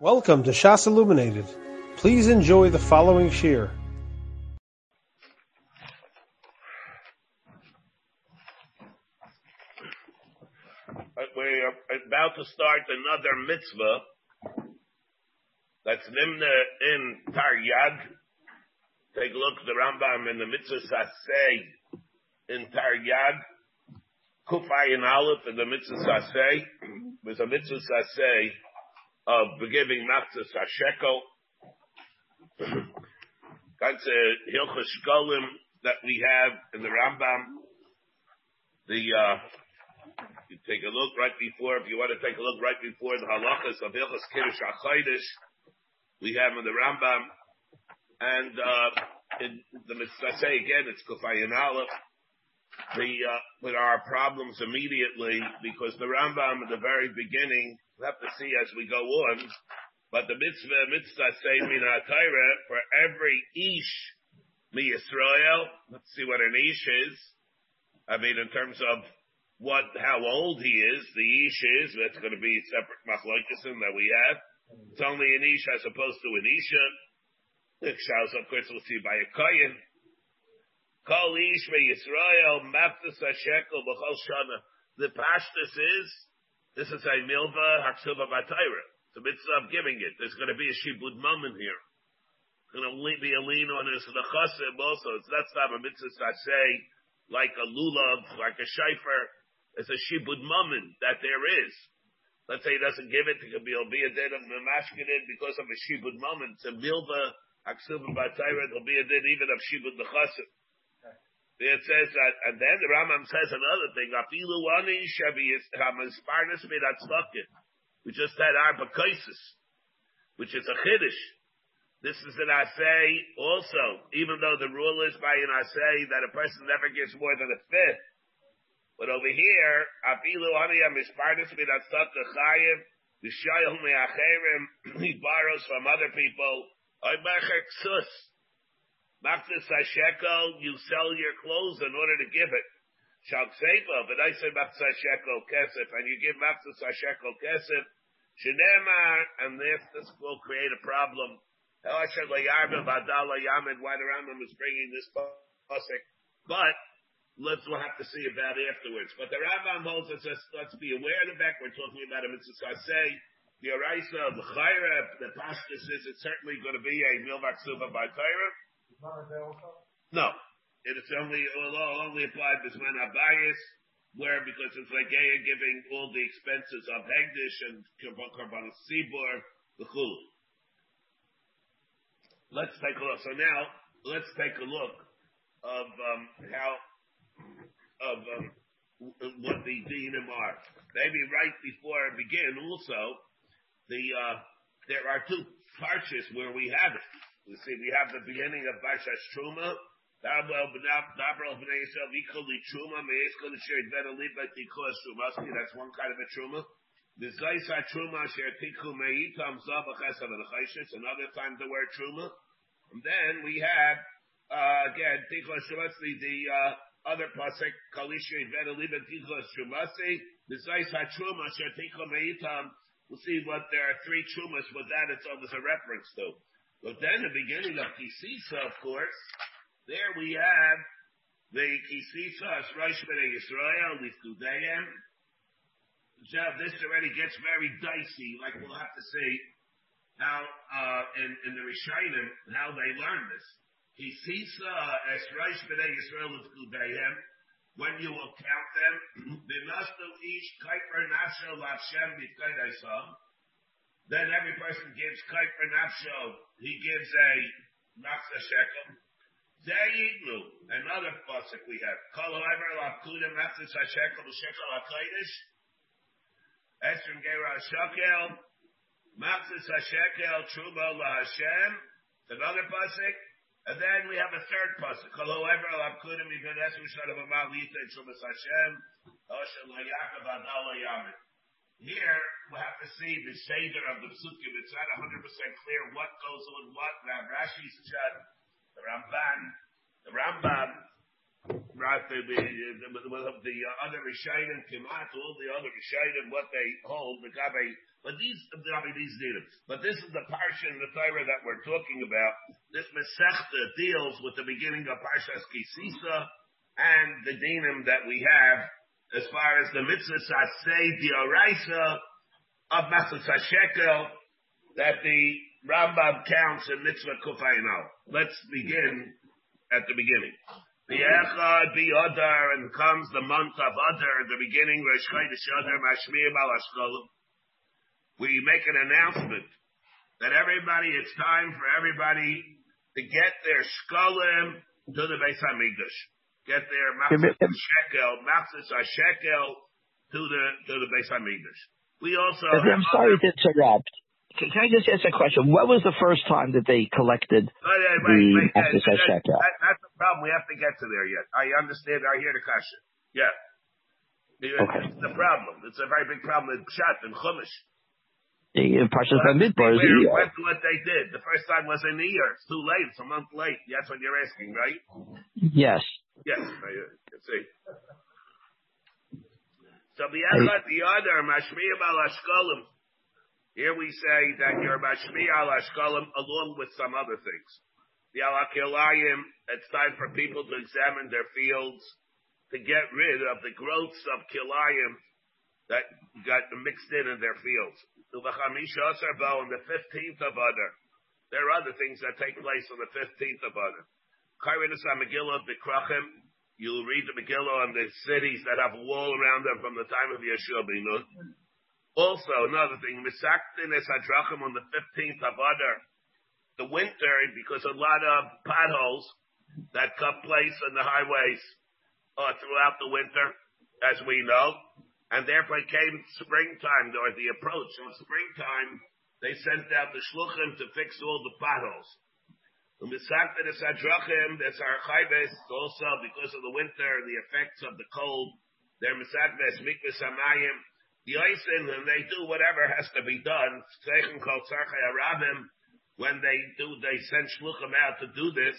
Welcome to Shas Illuminated. Please enjoy the following shir. We're about to start another mitzvah that's nimna in Taryag. Take a look the Rambam in the mitzvah Saseh in Taryag. Kufay and Aleph in the mitzvah Saseh. There's a mitzvah Saseh of giving matzahs hashekel. That's a hilchos shkolim that we have in the Rambam. The uh, you take a look right before, if you want to take a look right before the halachas of hilchos kiddush achaydis, we have in the Rambam, and uh, in the mitzvah say again, it's kufayin aleph. The uh, with our problems immediately because the Rambam at the very beginning We'll have to see as we go on. But the mitzvah, mitzvah say min Torah for every ish mi Yisrael. Let's see what an ish is. I mean, in terms of what, how old he is, the ish is, that's going to be separate machlokisim that we have. It's only an ish as opposed to an isha. The of course, we'll see by a kohen. Kol ish Yisrael, b'chol shana. The pashtus is, this is a milva haksuva batayra. It's a mitzvah of giving it. There's going to be a shibud moment here. It's going to be a lean on this the chasim also. It's not time a mitzvah say like a lulav, like a shayfer. It's a shibud moment that there is. Let's say he doesn't give it, it could be a be a dead of mamashkin because of a shibud moment. It's a milva haksuva batayra. It'll be a dead even of shibud the chasim. It says that, and then the Rambam says another thing. Afilu ani shevi hamasparnas midatzlakin. We just had arba kaisis, which is a chiddush. This is an assay also, even though the rule is by an assay that a person never gets more than a fifth. But over here, afilu ani hamasparnas midatzlakin chayiv, the shayel me'acherim, he borrows from other people. Oibachek sus. Maktis shekel, you sell your clothes in order to give it. Shal but I say Maktis shekel kesef, and you give Maktis shekel kesef, Shenema, and this, this will create a problem. Why the Rambam is bringing this pasuk, but let's we'll have to see about afterwards. But the Rambam holds us let's be aware of the fact we're talking about a mitzvah say the Araisa, the Chayra, the Pashtus is it's certainly going to be a milvak suba by Chayra. No. It is only, will only apply Bisman Abayis, where because it's like giving all the expenses of Hegdish and Karban Sibor, the Chul. Let's take a look. So now, let's take a look of um, how, of um, what the dinim are. Maybe right before I begin also, the, uh, there are two parches where we have it. We see we have the beginning of Barshash Truma. That's one kind of a truma. Another time the word Truma. And then we have, uh, again, Tikos Shumasi, the, uh, other pasuk, Kalisha Veda Liba Tikos Shumasi, the Zaisa Truma Shertiku Meitam. We'll see what there are three Trumas, what that it's always a reference to. But then the beginning of Kisisa, of course, there we have the Kisisa Asraish B'nai Yisrael, Lifkudayim. Now this already gets very dicey, like we'll have to see how, uh, in, in the Rishayim, how they learn this. Kisisa Asraish B'nai Yisrael Lifkudayim, when you will count them, they must do each Kuiper Nafsho Lashem B'Kaidai then every person gives for nafsho. He gives a nafsa shekel. Zayiglu. Another pasuk we have. Kol however lapkudim nafsa shekel shekel hakodesh. Esrim gera shekel. Nafsa shekel truba. Another pasuk. And then we have a third pasuk. Kol lapkudim even esrim shadav amal lita truba Hashem. Oshel hayakav adala yamin. Here, we'll have to see the Seder of the Psukim. It's not 100% clear what goes on what. Rav Rashi's chat, the Ramban, the Rambam, right, the, the, the, the, the other Rishayim, Kimat, all the other Rishayim, what they hold, the Gabe But these, I mean, these dinim. But this is the parsha in the Torah that we're talking about. This Masechta deals with the beginning of Parshas Kisisa and the dinim that we have as far as the mitzvah sasei dioraisa of Masas Shekel that the Rambam counts in mitzvah kufayinal. Let's begin at the beginning. The Echad, the Adar, and comes the month of Adar, the beginning, Rosh Chodesh Adar, Mashmir Balashkolim. We make an announcement that everybody, it's time for everybody to get their skolim to the Beis Hamikdash. Get their machzis shekel, machzis uh, shekel to the to the Beis Hamikdash. We also. I'm sorry to interrupt. Can, can I just ask a question? What was the first time that they collected oh, yeah, wait, the Machzis shekel? That, that's the problem. We have to get to there yet. I understand. I hear the question. Yeah. Okay. It's the problem. It's a very big problem in Pshat and Chumash. In Parshas Bamidbar is the Went to what they did. The first time was in the year. It's too late. It's a month late. That's what you're asking, right? Yes. Yes, I uh, can see. So the other mashmiya al. Here we say that you're mashmiya al along with some other things. The alakilayim. It's time for people to examine their fields to get rid of the growths of kilayim that got mixed in in their fields. On the fifteenth of Adar, there are other things that take place on the fifteenth of Adar. Megillah. You'll read the Megillah on the cities that have a wall around them from the time of Yeshua Binu. Also, another thing, Misaktin es Hadrachim on the 15th of Adar. The winter, because a lot of potholes that took place on the highways uh, throughout the winter, as we know. And therefore came springtime, or the approach of springtime, they sent out the shluchim to fix all the potholes. Sadrachim, there's archives also because of the winter, the effects of the cold. They're misakta mikvah samayim. The oisin, and they do whatever has to be done. When they do, they send shluchim out to do this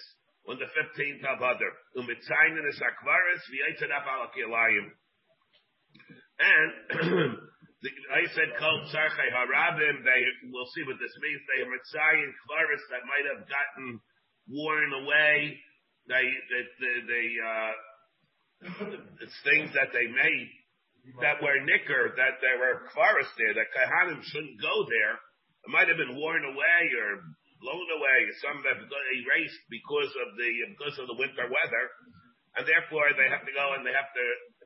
on the 15th of Adar. Umitzayin is akvaris v'yitzadaf al And the, I said called sarchay harabim. They will see what this means. They are mitzayin kvaris that might have gotten worn away. They, they, they, they uh, it's things that they made that were nicker, that there were forests there, that Kahanim shouldn't go there. It might have been worn away or blown away, some have erased because of the, because of the winter weather. And therefore they have to go and they have to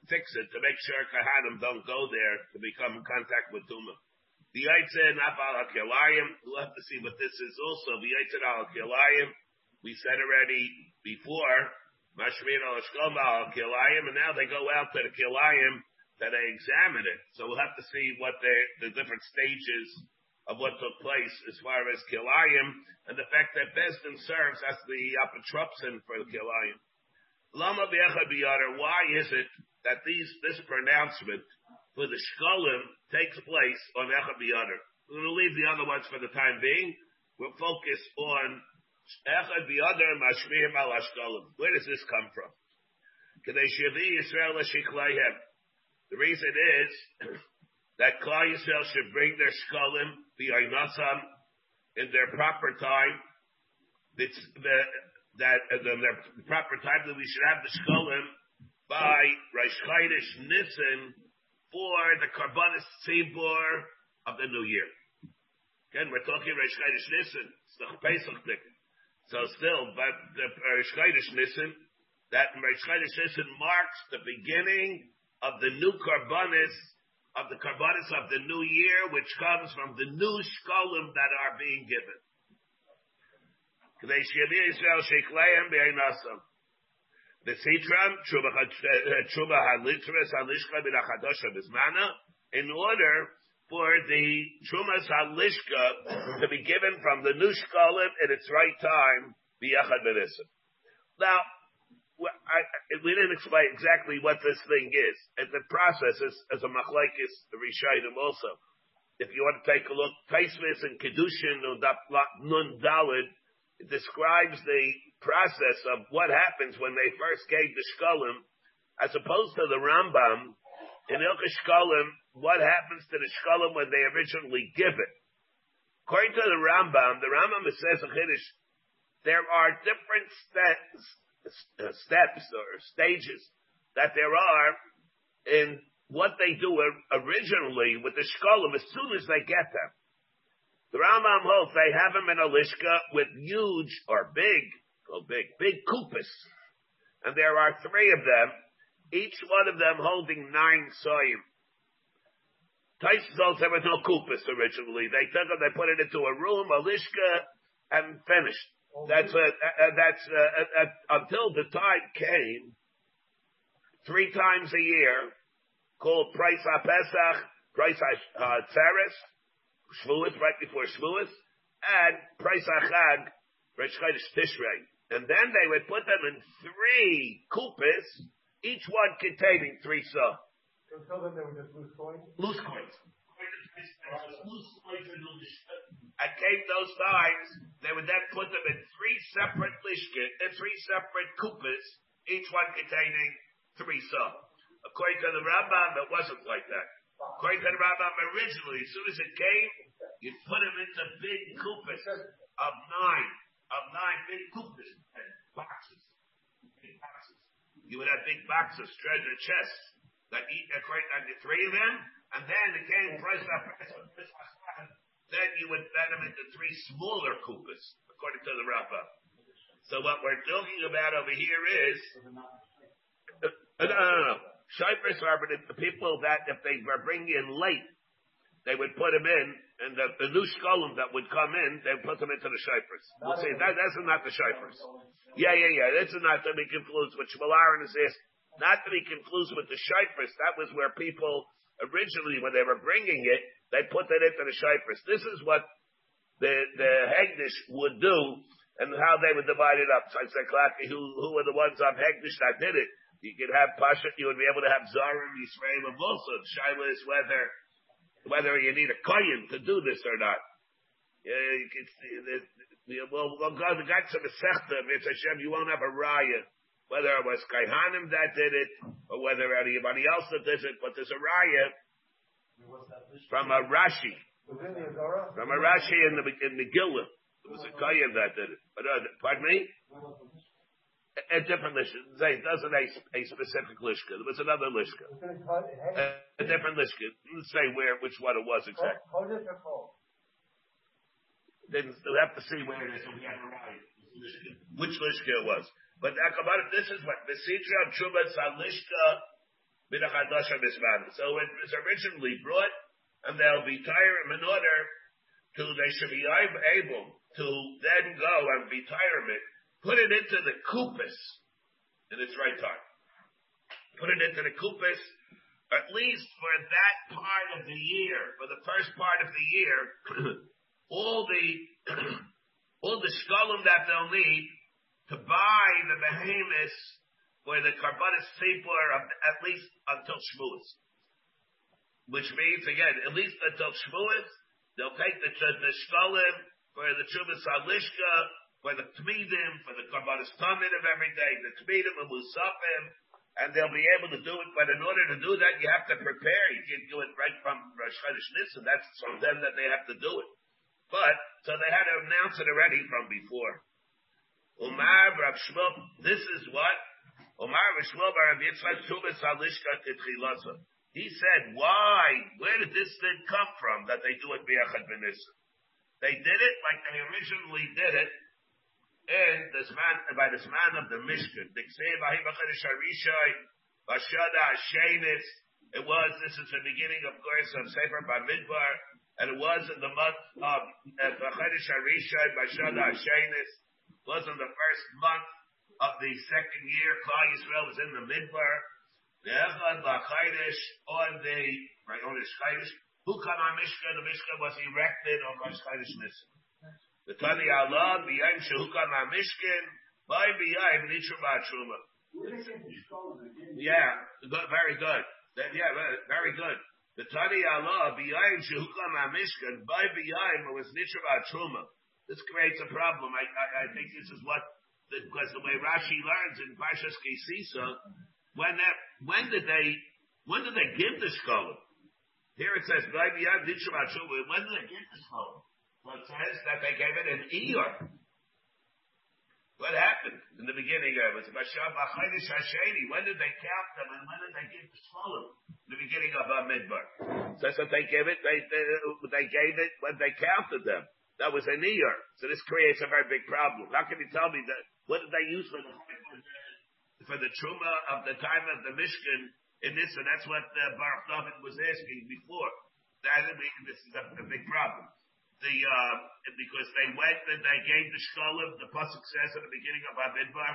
fix it to make sure Kahanim don't go there to become in contact with Tumah. The Yitzhak Nafal HaKilayim, we'll have to see what this is also. The Yitzhak HaKilayim, we said already before, Mashmir al al Kilayim, and now they go out to the Kilayim that they examine it. So we'll have to see what the, the different stages of what took place as far as Kilayim, and the fact that Besdin serves as the apotropsin for the Kilayim. Lama why is it that these, this pronouncement for the Shkolim takes place on Echad? We're going to leave the other ones for the time being. We'll focus on Where does this come from? The reason is that Klal Yisrael should bring their shkolim, the Einasam, in their proper time. It's the, that uh, the, their proper time that we should have the shkolim by Rosh Chodesh Nissen for the Karbanis Tzibor of the new year. Again, we're talking Rosh Chodesh Nissen. It's the Pesach so still, but the Rosh Nissen, that Rosh Nissen marks the beginning of the new Karbanis, of the Karbanis of the new year, which comes from the new Shkolim that are being given. The Sitram, Truma Halitras, Halishka B'Achadosha Bismana, in order for the Trumas Halishka to be given from the new Shkolim at its right time, B'Yachad B'Nisim. Now, I, we didn't explain exactly what this thing is. And the process is as a machlaikis rishayim also. If you want to take a look, Taisvis and Kedushin Nun Dalid describes the process of what happens when they first gave the Shkolim, as opposed to the Rambam in Ilka Shkolim what happens to the shkalim when they originally give it. According to the Rambam, the Rambam says in Chiddush, there are different steps, steps or stages that there are in what they do originally with the shkalim as soon as they get them. The Rambam holds they have them in a lishka with huge or big, oh big, big kupas. And there are three of them, each one of them holding nine soyim. Taisus holds there was no kupas originally. They took it, they put it into a room, a lishka, and finished. That's uh, uh, that's uh, uh, uh, until the time came three times a year called Price Pesach, Price uh, Tzeres, Shavuos right before Shavuos, and Price Chag, Rosh Chodesh Tishrei. And then they would put them in three kupas, each one containing three saw. Until then, they were just loose coins? Loose coins. And take those times, they would then put them in three separate lishkit, in uh, three separate kupas, each one containing three saw. According to the Rambam, it wasn't like that. According to the Rambam, originally, as soon as it came, you put them into big kupas of nine, of nine big kupas and boxes, big boxes. You would have big boxes, treasure chests that eat according to the three of them, and then price then you would bet them into three smaller kupas, according to the Rambam. So what we're talking about over here is, uh, no, no, no. Shifers are the people that if they were bringing in late, they would put them in, and the, the new skolum that would come in, they put them into the shifers. We'll say that that's not the shifers. Yeah, yeah, yeah. This is not to be confused with Shmuel Aaron is this. Not to be confused with the shifers. That was where people originally, when they were bringing it, they put it into the shifers. This is what the the Hegdish would do, and how they would divide it up. So I said, who who were the ones on Hegdish that did it? You could have Pasha, you would be able to have Zarim, Yisrael, and Musa. Shaila is whether whether you need a kohen to do this or not. Yeah, you can see that. Well, well, God, the guy to the Sechta, Mitzvah Hashem, you won't have a raya whether it was Kaihanim that did it, or whether anybody else that did it, but there's a raya from a Rashi. From a Rashi in the in the Gillah. It was a Kayan that did it. But, uh, pardon me? A, a different lishka. It doesn't a, a specific lishka. There was another lishka. A, a different lishka. Didn't say where, which one it was exactly. Didn't, we'll have to see where it is. So we have to write which lishka it was. But this is what Besidra Chuba Salishka Bidachadasha Bisman. So it was originally brought, and they'll be tired in order to they should be able to then go and be it, put it into the kupas in its right time. Put it into the kupas, at least for that part of the year, for the first part of the year, all the all the skolum that they'll need to buy the behemoths for the karbanis sipur at least until Shavuos. Which means again, at least until Shavuos, they'll take the the shkolim for the chubas alishka, for the tmidim, for the karbanis tamid of every day, the tmidim and musafim, and they'll be able to do it. But in order to do that, you have to prepare. You can't do it right from Rosh Chodesh Nisan. That's from them that they have to do it. But so they had to announce it already from before. Umar Shmuel, this is what? Umar Rav Shmuel Rav Yitzchak Tubas Alishka Titchilasa. He said, why? Where did this thing come from that they do it Biachad Benissa? They did it like they originally did it in this man, by this man of the Mishkan. It was, this is the beginning, of course, of Sefer Bamidbar, and it was in the month of uh, Chodesh Harishon, Bashada Hashenis, was in the first month of the second year. Klal Yisrael was in the midbar. The Echad B'Chaydish on the right on the Chaydish. On Mishkan? The Mishkan was erected on Rosh Chaydish Nisan. The Tani Allah b'yayim shehukam ha-mishkan by b'yayim ha-truma. Yeah, good, very good. Yeah, very good. The Tani Allah b'yayim shehukam ha-mishkan by b'yayim was ha-truma. This creates a problem. I, I, I think this is what, because the way Rashi learns in Parshas Kesisa, when that, when did they, when did they give the scholar? Here it says, when did they get this home? Well, it says that they gave it an ear. What happened in the beginning of it? When did they count them and when did they give the? In the beginning of our Midbar. Says that they gave it, they, they, they gave it when they counted them. That was an ear. So this creates a very big problem. How can you tell me that? What did they use for the for the truma of the time of the Mishkan in this? And that's what uh, Baruch David was asking before. That this is a, a big problem the uh, because they went and they gave the shkolim. The pasuk says at the beginning of Abidbar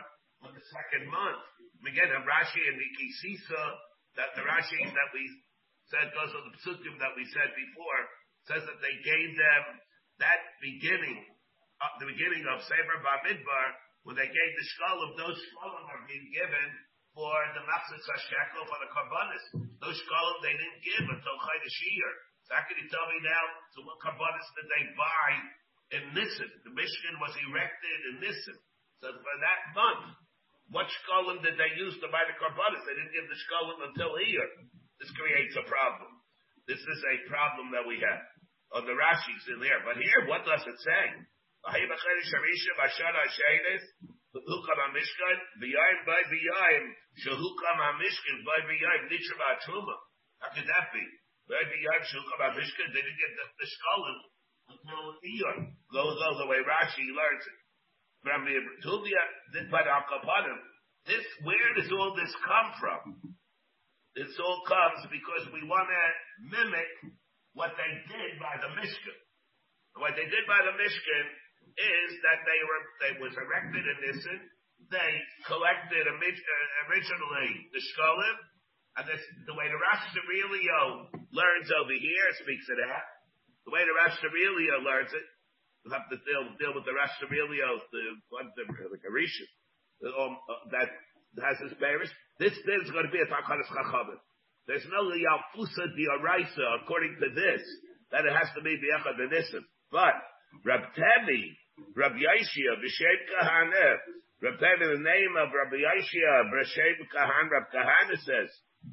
on the second month. Again, Rashi and the Kisisa that the Rashi that we said goes on the psukim that we said before says that they gave them that beginning, uh, the beginning of Sefer Bamidbar, when they gave the shkolim. Those shkolim are being given for the machzis hashkekel for the karbanis. Those shkolim they didn't give until Chaydash so how can you tell me now, so what karbanis did they buy in Nissen? The Mishkan was erected in Nissen. So for that month, what shkolim did they use to buy the karbanis? They didn't give the shkolim until here. This creates a problem. This is a problem that we have. On the Rashi's in there. But here, what does it say? How could that be? Didn't get the, the until Iyar. Goes all the way Rashi learns it. From the Akapanim. This, where does all this come from? This all comes because we want to mimic what they did by the Mishkan. What they did by the Mishkan is that they were, they was erected in Nissen. They collected originally the Shkolim, and this, the way the Rash Sirilio learns over here speaks of that. The way the Rash Sirilio learns it, we'll have to deal, deal with the Rash Sirilio, the, the, the Karisha, um, uh, that has his Paris. This, is going to be a Takanas Chachamim. There's no Yalfusa Dioraisa, according to this, that it has to be Biachad Benissim. But, Rab Tevi, Rab Yashia, B'Shem Kahaneh, Rab Tevi, the name of Rab Yashia, B'Shem Kahan, Rab Kahana says,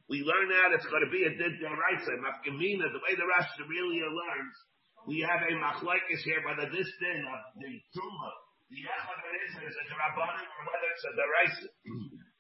we learn out it's going to be a did deraisa, mafkamina, the way the Rashi really learns. We have a machlekes here whether this din of the truma, the echad is, a rabbanim or whether it's a deraisa.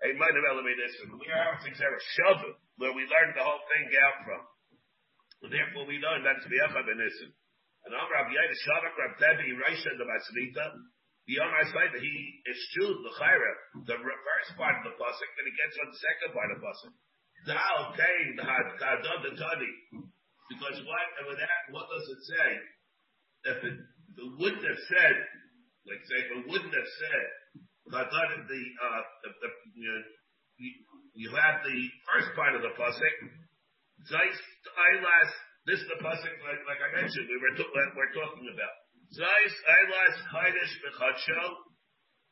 He might have elevated this. We are Shavu, where we learned the whole thing out from. And therefore, we know that's the Echav and Nisim. And I'm Rabbi Yair Shavak Rabbi Tevi Reisha the Masrita, Yom HaSayda, he eschewed the Chayra, the first part of the Pasuk, and he gets on the second part of the Pasuk. Dal Kain the Tani. Because what, and with that, what does it say? If it, it wouldn't have said, like say, if it wouldn't have said, Hadad the, uh, the, you, have the first part of the pasuk, Zeis Eilas, this is the pasuk, like, like I mentioned, we were, we're talking about. Zayis Eilas Chaydish B'Chadsho.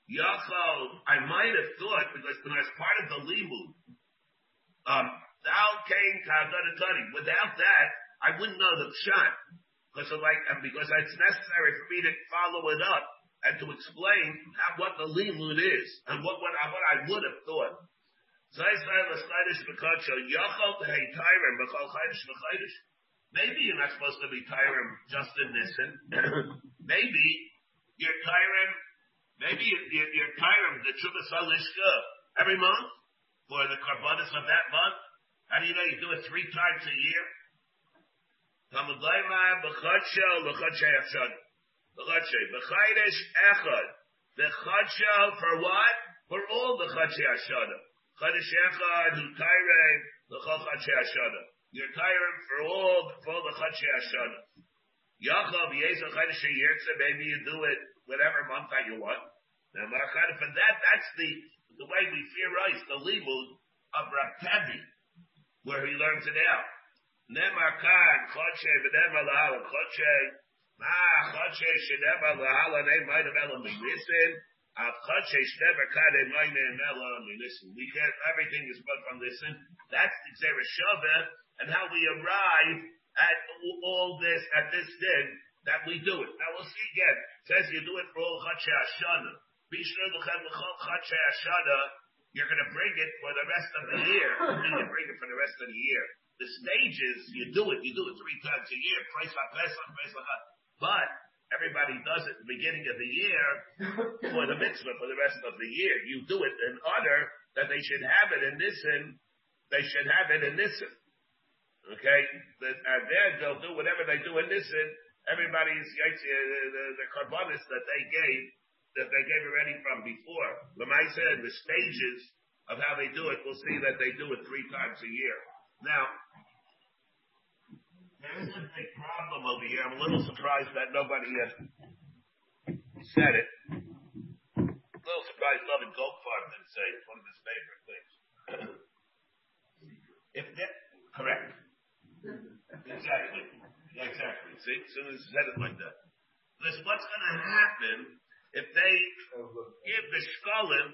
Yachal, I might have thought, because when I was part of the Limud, um, thou came Kadadatani. Without that, I wouldn't know the shot. Because like, and because it's necessary for me to follow it up and to explain how, what the Limud is and what, what, what I would have thought. Maybe you're not supposed to be Tyrim just in Nissen. maybe you're Tyrim, maybe you're, you're Tyrim, the Chubas Halishka, every month for the Karbanis of that month. How do you know you do it three times a year? Talmud Laima, B'chadsha, L'chadsha Yachshad. B'chadsha, B'chaydesh Echad. B'chadsha for what? For all the Chadsha Yachshad. Chadesh Echad, Hu Tyrim, L'chal Chadsha Yachshad. You're tired for all, for all the Chadshe Hashanah. Yachav, Yezach Chadshe Yirtze, maybe you do it whatever month that you want. Now, for that, that's the, the way we theorize the limud of Rav where he learns it out. Nemar kan, chodshe, v'nemar lahala, chodshe, ma, chodshe, shenemar lahala, ne, mine mela, minisin, av chodshe, shenemar kan, ne, mine mela, minisin. We get, everything is but from listen. That's the Zereshava, and how we arrive at all this, at this din, that we do it. Now we'll see again. It says you do it for all Chadshe Hashana. Bishra l'chem l'chol Chadshe Hashana, you're going to bring it for the rest of the year. You're going to bring it for the rest of the year. The stages, you do it. You do it three times a year. Price Pesach, Pesach, But everybody does it at the beginning of the year for the mitzvah for the rest of the year. You do it in order that they should have it in Nisan. They should have it in Nisan. Okay? And then they'll do whatever they do in Nisan. Everybody's, uh, the, the, the carbonis that they gave, that they gave already from before. Lamaisa and the stages of how they do it, we'll see that they do it three times a year. Now, there is a big problem over here. I'm a little surprised that nobody uh, said it. A little surprised Lovin Goldfarb didn't say it. It's one of his favorite things. if that, correct. Exactly. Exactly. See, as soon as he said it like that. Listen, what's going to happen if they give the shkolim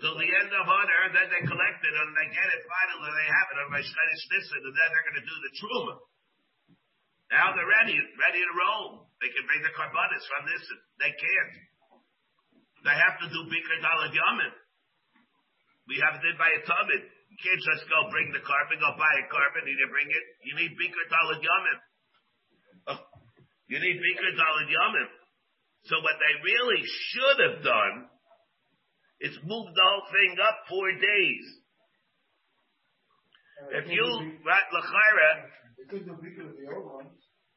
till the end of honor, then they collect it, and they get it finally, they have it on my Shkadish Nissen, and then they're going to do the Truma. Now they're ready, ready to roll. They can bring the carbonis from this. They can't. They have to do Bikr Dalad Yamin. We have to do by a Tamid. You can't just go bring the carbon, go buy a carbon, and you bring it. You need Bikr Dalad Yamin. Oh, you need Bikr Dalad Yamin. So what they really should have done is move the whole thing up four days. If you, right, Lachaira,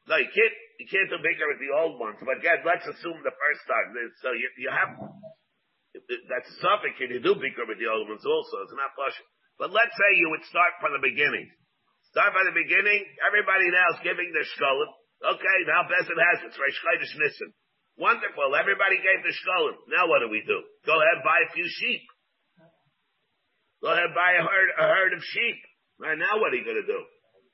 no, you can't, you can't do bigger with the old ones. But again, let's assume the first time. So you, you have, that's a and you do bigger with the old ones also. It's not possible. But let's say you would start from the beginning. Start from the beginning, everybody now is giving their shkolim. Okay, now Bezin has it. It's Reish Chodesh Nissen. Wonderful. Everybody gave the shkolim. Now what do we do? Go ahead buy a few sheep. Go ahead buy a herd, a herd of sheep. Right now what are you going to do?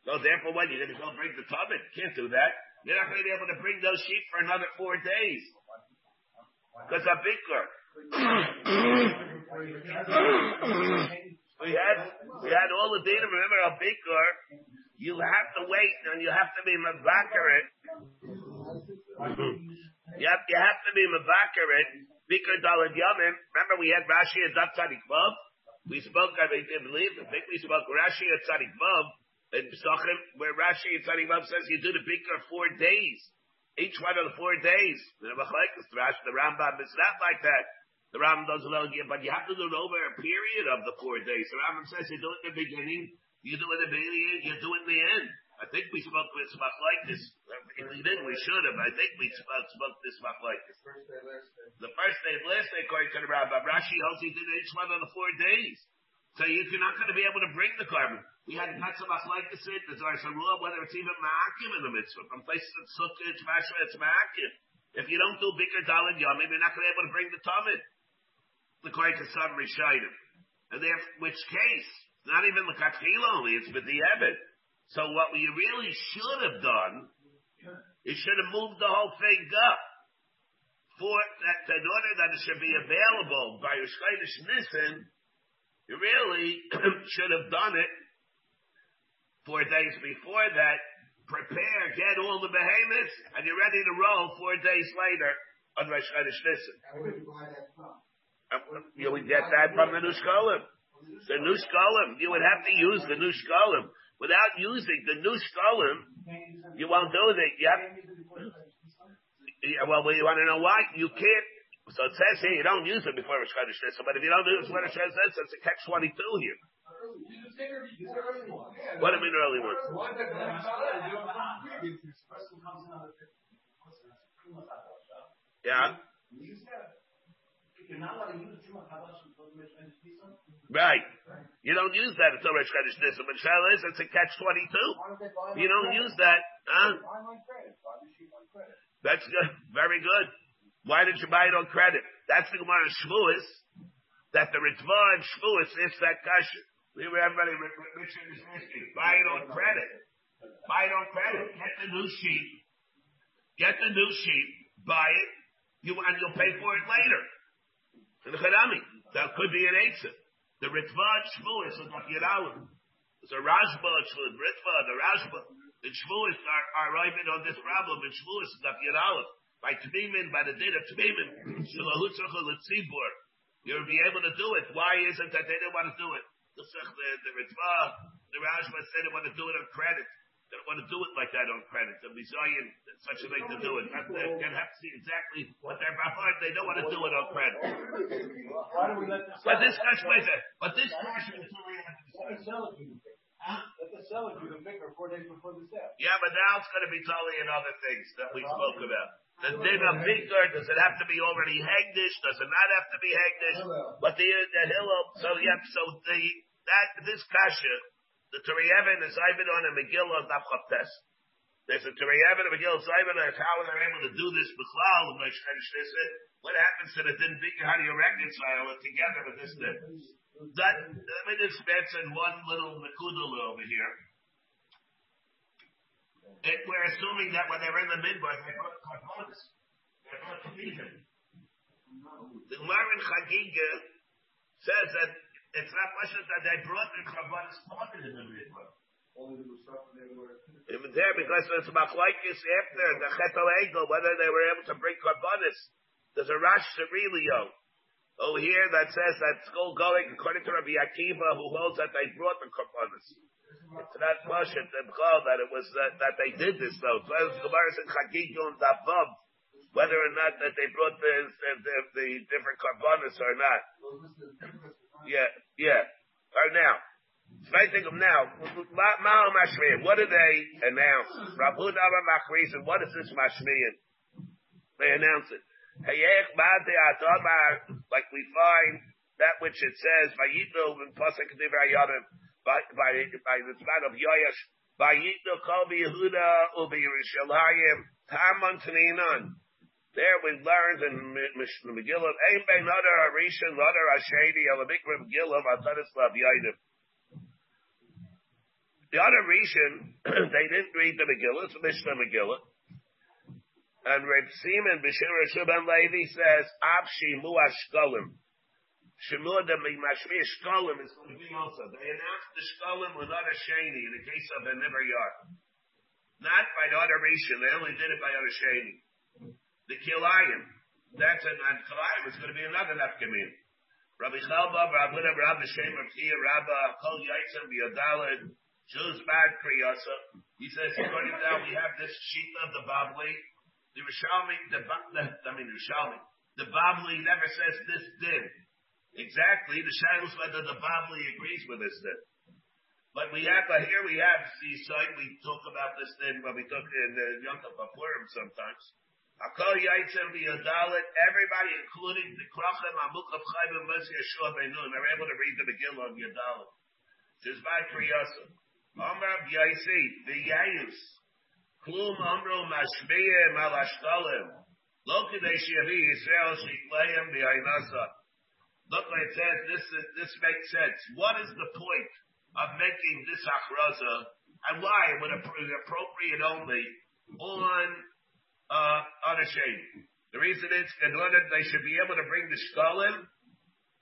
So therefore what? You're going to go bring the tubman? Can't do that. You're not going to be able to bring those sheep for another four days. Because a bikkur. we had, we had all the data. Remember a bikkur, you have to wait and you have to be mavakarit. You have, you have to be mavakarit. Bikkur dalad yamim. Remember we had Rashi at Tzadik Vav? We spoke, I believe, I think we spoke Rashi at Tzadik Vav in Pesachim, where Rashi and Tzadik Vav says you do the Bikkur four days. Each one of the four days. The Rambam is not like that. The Rambam doesn't know, but you have to do it over a period of the four days. The Rambam says you do it in the beginning, you do it in the beginning, you do it in the end. I think we spoke with like this. If we didn't, we should have. I think we spoke, spoke this like this. The first day, of last day, according to the Rambam, Rashi holds he did each one of the four days. So if you're not going to be able to bring the carbon. We had Katzabach like the sit, there's a rule whether it's even ma'akim in the mitzvah. From places in Sukkah, it's Mashra, it's ma'akim. If you don't do Bikr Dalad Yomim, you're not going to be able to bring the Talmud. According to some Rishayim. And then, which case, not even the Katchil only, it's with the Ebed. So what we really should have done, is should have moved the whole thing up. For that, in order that it should be available by Rosh Nissen, you really should have done it four days before that, prepare, get all the behemoths, and you're ready to roll four days later on Rosh Chodesh Nissen. You would get that from the new Nushkolim. The new Nushkolim, you would have to use the new Nushkolim. Without using the new Nushkolim, you won't do it. You have, yeah, well, you want to know why? You can't. So it says here, you don't use it before Rosh Chodesh Nissen, but if you don't use it before Rosh Chodesh Nissen, it's a catch 22 here. What do you mean early ones? Yeah. Right. You don't use that until Rosh Chodesh Nisan. But Shal is, it's a catch 22. You don't use that. Huh? That's good. Very good. Why did you buy it on credit? That's the Gemara Shvuas. That the Ritva and Shvuas is that kasha. Leave everybody, Richard is. Buy it on credit. Buy it on credit. Get the new sheet. Get the new sheet. Buy it. You and you'll pay for it later. In the Chadami. That could be an answer. The Ritva Shvuas is not Yeralim. It's a Rashba, Ritva, the Rashba. The Shvuas are, arriving on this problem. In Shvuas is not Yeralim. By Tmimin, by the date of Tmimin. You'll be able to do it. Why is it that they didn't want to do it? The, the, the Ritva, the Rashba said they want to do it on credit. They don't want to do it like that on credit. The Mizayin, such a way to do it. Not, they can have to see exactly what they're behind. They don't want to do it on credit. Why do we let the But this wait a. But this question is Seller do the pick. Let the seller do the picker four days before the sale. Yeah, but now it's going to be totally in other things that we spoke about. The din of Picker, does it have to be already hagdish? Does it not have to be hagdish? But the, the Hillel, so yeah, so the, that, this kasha, the Turei Even is Ivan on a Megillah Daf Chaptes. There's a Turei Even and Megillah Ivan on how are they're able to do this Bechlal, what happens to the din Picker? How do you reconcile it together with this din? That, let me just mention one little Nakudal over here. It, we're assuming that when they were in the midbar, they brought karbonis. They brought Tefillin. The Gemara in Chagiga says that it's not much that they brought the karbonis started in the midbar. It was there because it's machlaikis after the chetel egel whether they were able to bring karbonis. There's a Rash Sirilio over here that says that school going according to Rabbi Akiva who holds that they brought the karbonis. It's not Moshe that it was that, that they did this though. Whether or not that they brought the the, the, the different karbonis or not. Yeah, yeah. Or now. Speaking of now, Ma'al Mashmiyan, what do they announce? Rabbi Dava Machrisin, what is this Mashmiyan? They announce it. Like we find that which it says, Vayitnu in Pasuk Divrei Yadam, by, by, by the man of Yoyash, Vayitnu Kol Yehuda Ubi Yerushalayim, Taman Taninan. There we learned in Mishnah Megillah, Ein Bein Hadar Arishan, Hadar Ashedi, Alabikra Megillah, Atanis Lav Yadim. The other reason they didn't read the Megillah, it's Mishnah Megillah. And Reb Simon B'Shem Rashub ben Levi says, Av Shimu Ashkolim. Shimu the Mashmi Shkolim is going to be also. They announced the Shkolim without a Shani in the case of a Niver. Not by the other Rishon, they only did it by other Shani. The Kilayim, that's an, Kilayim is going to be another Nafkamin. Rabbi Chalba, Rabbi Lidah, Rabbi Shem, Rabbi Rabbi uh, Kol Yaitzim, B'Yodalad, Shuz Bad Kriyasa. He says, according to that, we have this sheet of the Babli, the Rishalmi, the, the I mean, the Rishalmi, the Babli never says this did. Exactly, the Shiloh whether the Babli agrees with this did. But we have, but here we have the site, we talk about this thing, but we talk in the Yom Purim sometimes. Akol Yaitzim B'Yodalit, everybody, including the Krachim, Amukhav Chaim, and Moshe Yeshua Beinun, are able to read the Megillah on Yodalit. Shizbai Kriyasa. Amar B'Yaisi, B'Yayus. Klum Amro Mashmiyim Al Ashtalim. Lo Kedei Shevi Shikleim B'Yainasa. Look what it says, this, is, this makes sense. What is the point of making this achraza, and why would it be appropriate only on uh, on a shade? The reason is in order they should be able to bring the shkalim,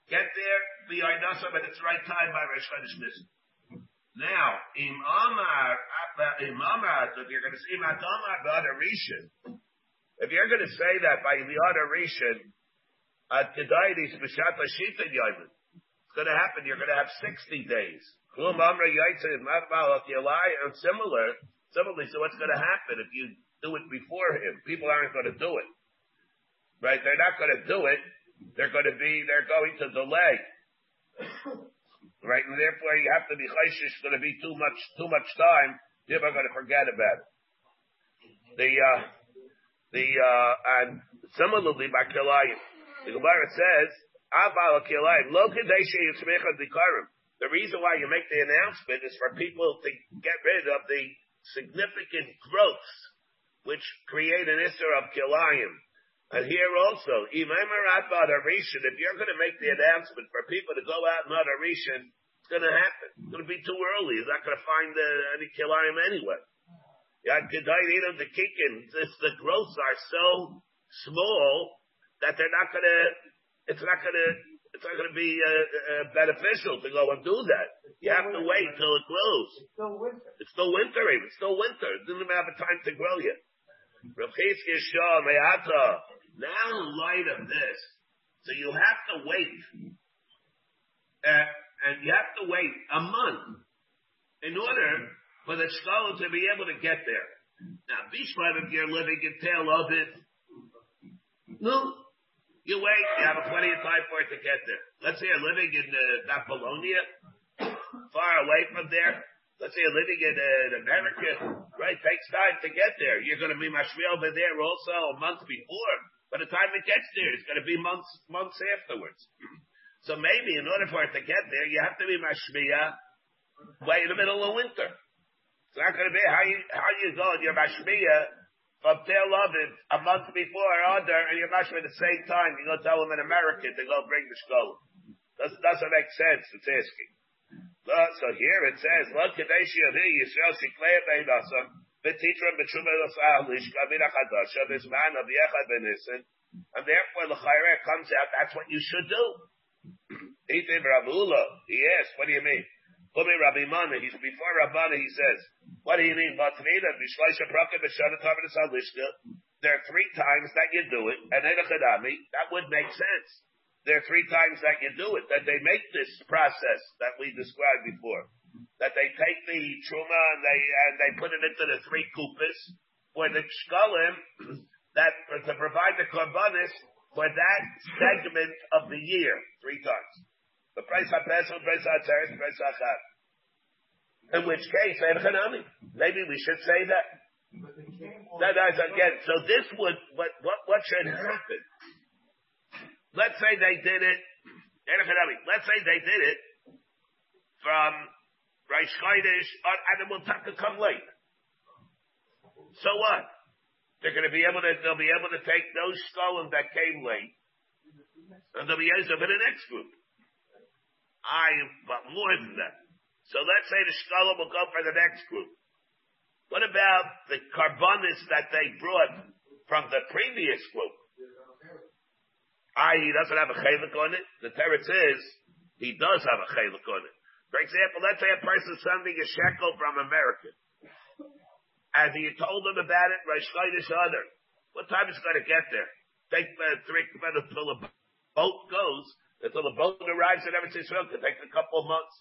get there, be ainasa, but it's the right time by Rosh Chodesh Nisan. Now, im uh, im amar, if you're going to say b'ada rishon, if you're going to say that by the rishon, uh, at kedaitis b'shata shita yoyman, it's going to happen. You're going to have 60 days. And similar, similarly, so what's going to happen if you do it before him? People aren't going to do it. Right? They're not going to do it. They're going to be, they're going to delay. Right? And therefore you have to be chayshish, going to be too much, too much time. Are going to forget about it. The, uh, the, uh, and similarly by Kilayim, the Gemara says, Aval Kilayim, lo kadeshe yitzmecha dikarim. The reason why you make the announcement is for people to get rid of the significant growths which create an issue of kilayim. And here also, if you're going to make the announcement for people to go out and not a rishon, it's going to happen. It's going to be too early. He's not going to find uh, any kilayim anyway. Yad Kedai Nidam the Kikin, the growths are so small that they're not gonna, it's not gonna, it's not gonna be uh, uh, beneficial to go and do that. You have to wait till it grows. It's still winter. It's still winter even. It's still winter. It didn't even have a time to grow yet. Rav Chizkiya Shah Me'ata. Now in light of this, so you have to wait, uh, and you have to wait a month in order for the scholar to be able to get there. Now, Bishmat, if you're living in Tel Aviv, no, you wait, you have plenty of time for it to get there. Let's say you're living in uh, far away from there. Let's say you're living in, uh, in America, right? Takes time to get there. You're going to be mashmi over there also a month before. By the time it gets there, it's going to be months months afterwards. So maybe in order for it to get there, you have to be mashmiya way in the middle of winter. It's not going to be how you how you go and you're mashmiya from Tel Aviv a month before or under, and you're mashmiya at the same time. You go tell them in America to go bring the skull. Doesn't doesn't make sense. It's asking. Uh, so here it says, "Lo kadeshi avi Yisrael siklei beidasa v'titra b'tshuma l'sal lishka v'nachadasha b'zman of yechad b'nissen." And therefore, the chayre comes out. That's what you should do. Etim Ravula. He asked, "What do you mean?" Kumi Rabbi Mana. He's before Rabbana. He says, "What do you mean?" Batnida b'shleisha prakim b'shana tav l'sal lishka. There are three times that you do it, and Edachadami, that would make sense. There are three times that you do it, that they make this process that we described before. That they take the truma and they, and they put it into the three kupas for the shkalim that, to provide the korbanis for that segment of the year, three times. The price of Pesach, price of Teres, price of Chag. In which case, maybe we should say that. That is again. So this would, what, what, what should happen? Let's say they did it, let's say they did it from Reish Chodesh, will have to come late. So what? They're going to be able to, they'll be able to take those stolen that came late, and they'll be able to the next group. I, but more than that. So let's say the scholar will go for the next group. What about the carbonis that they brought from the previous group? I, he doesn't have a chalik on it. The teretz is, he does have a chalik on it. For example, let's say a person sending a shekel from America. And he told them about it, Rosh other. What time is it going to get there? Take uh, three minutes until the boat goes, until the boat arrives at Eretz Yisrael. It could take a couple of months.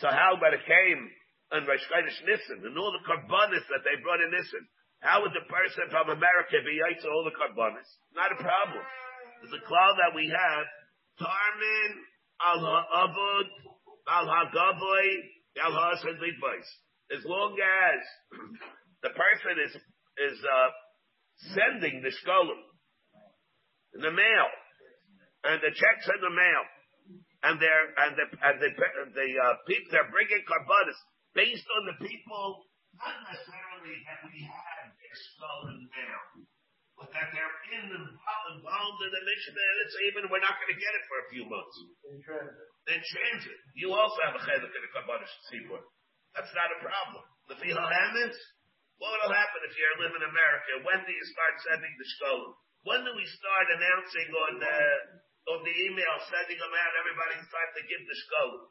So how about it came on Rosh Chodesh and all the carbonis that they brought in Nissen? How would the person from America be to all the carbonis? Not a problem. There's a cloud that we have. Tarmin al As long as the person is is uh, sending the shkolim in the mail, and the checks in the mail, and they're and the and the the uh, people they're bringing carbonis based on the people, not necessarily that we have stolen mail, that they're in the, involved in the mission, and it's even we're not going to get it for a few months. In transit. In transit, you also have a chelik in a carbonis seaport. That's not a problem. The happens. What will happen if you live in America? When do you start sending the shkolim? When do we start announcing on the on the email, sending them out? Everybody's time to give the shkolim.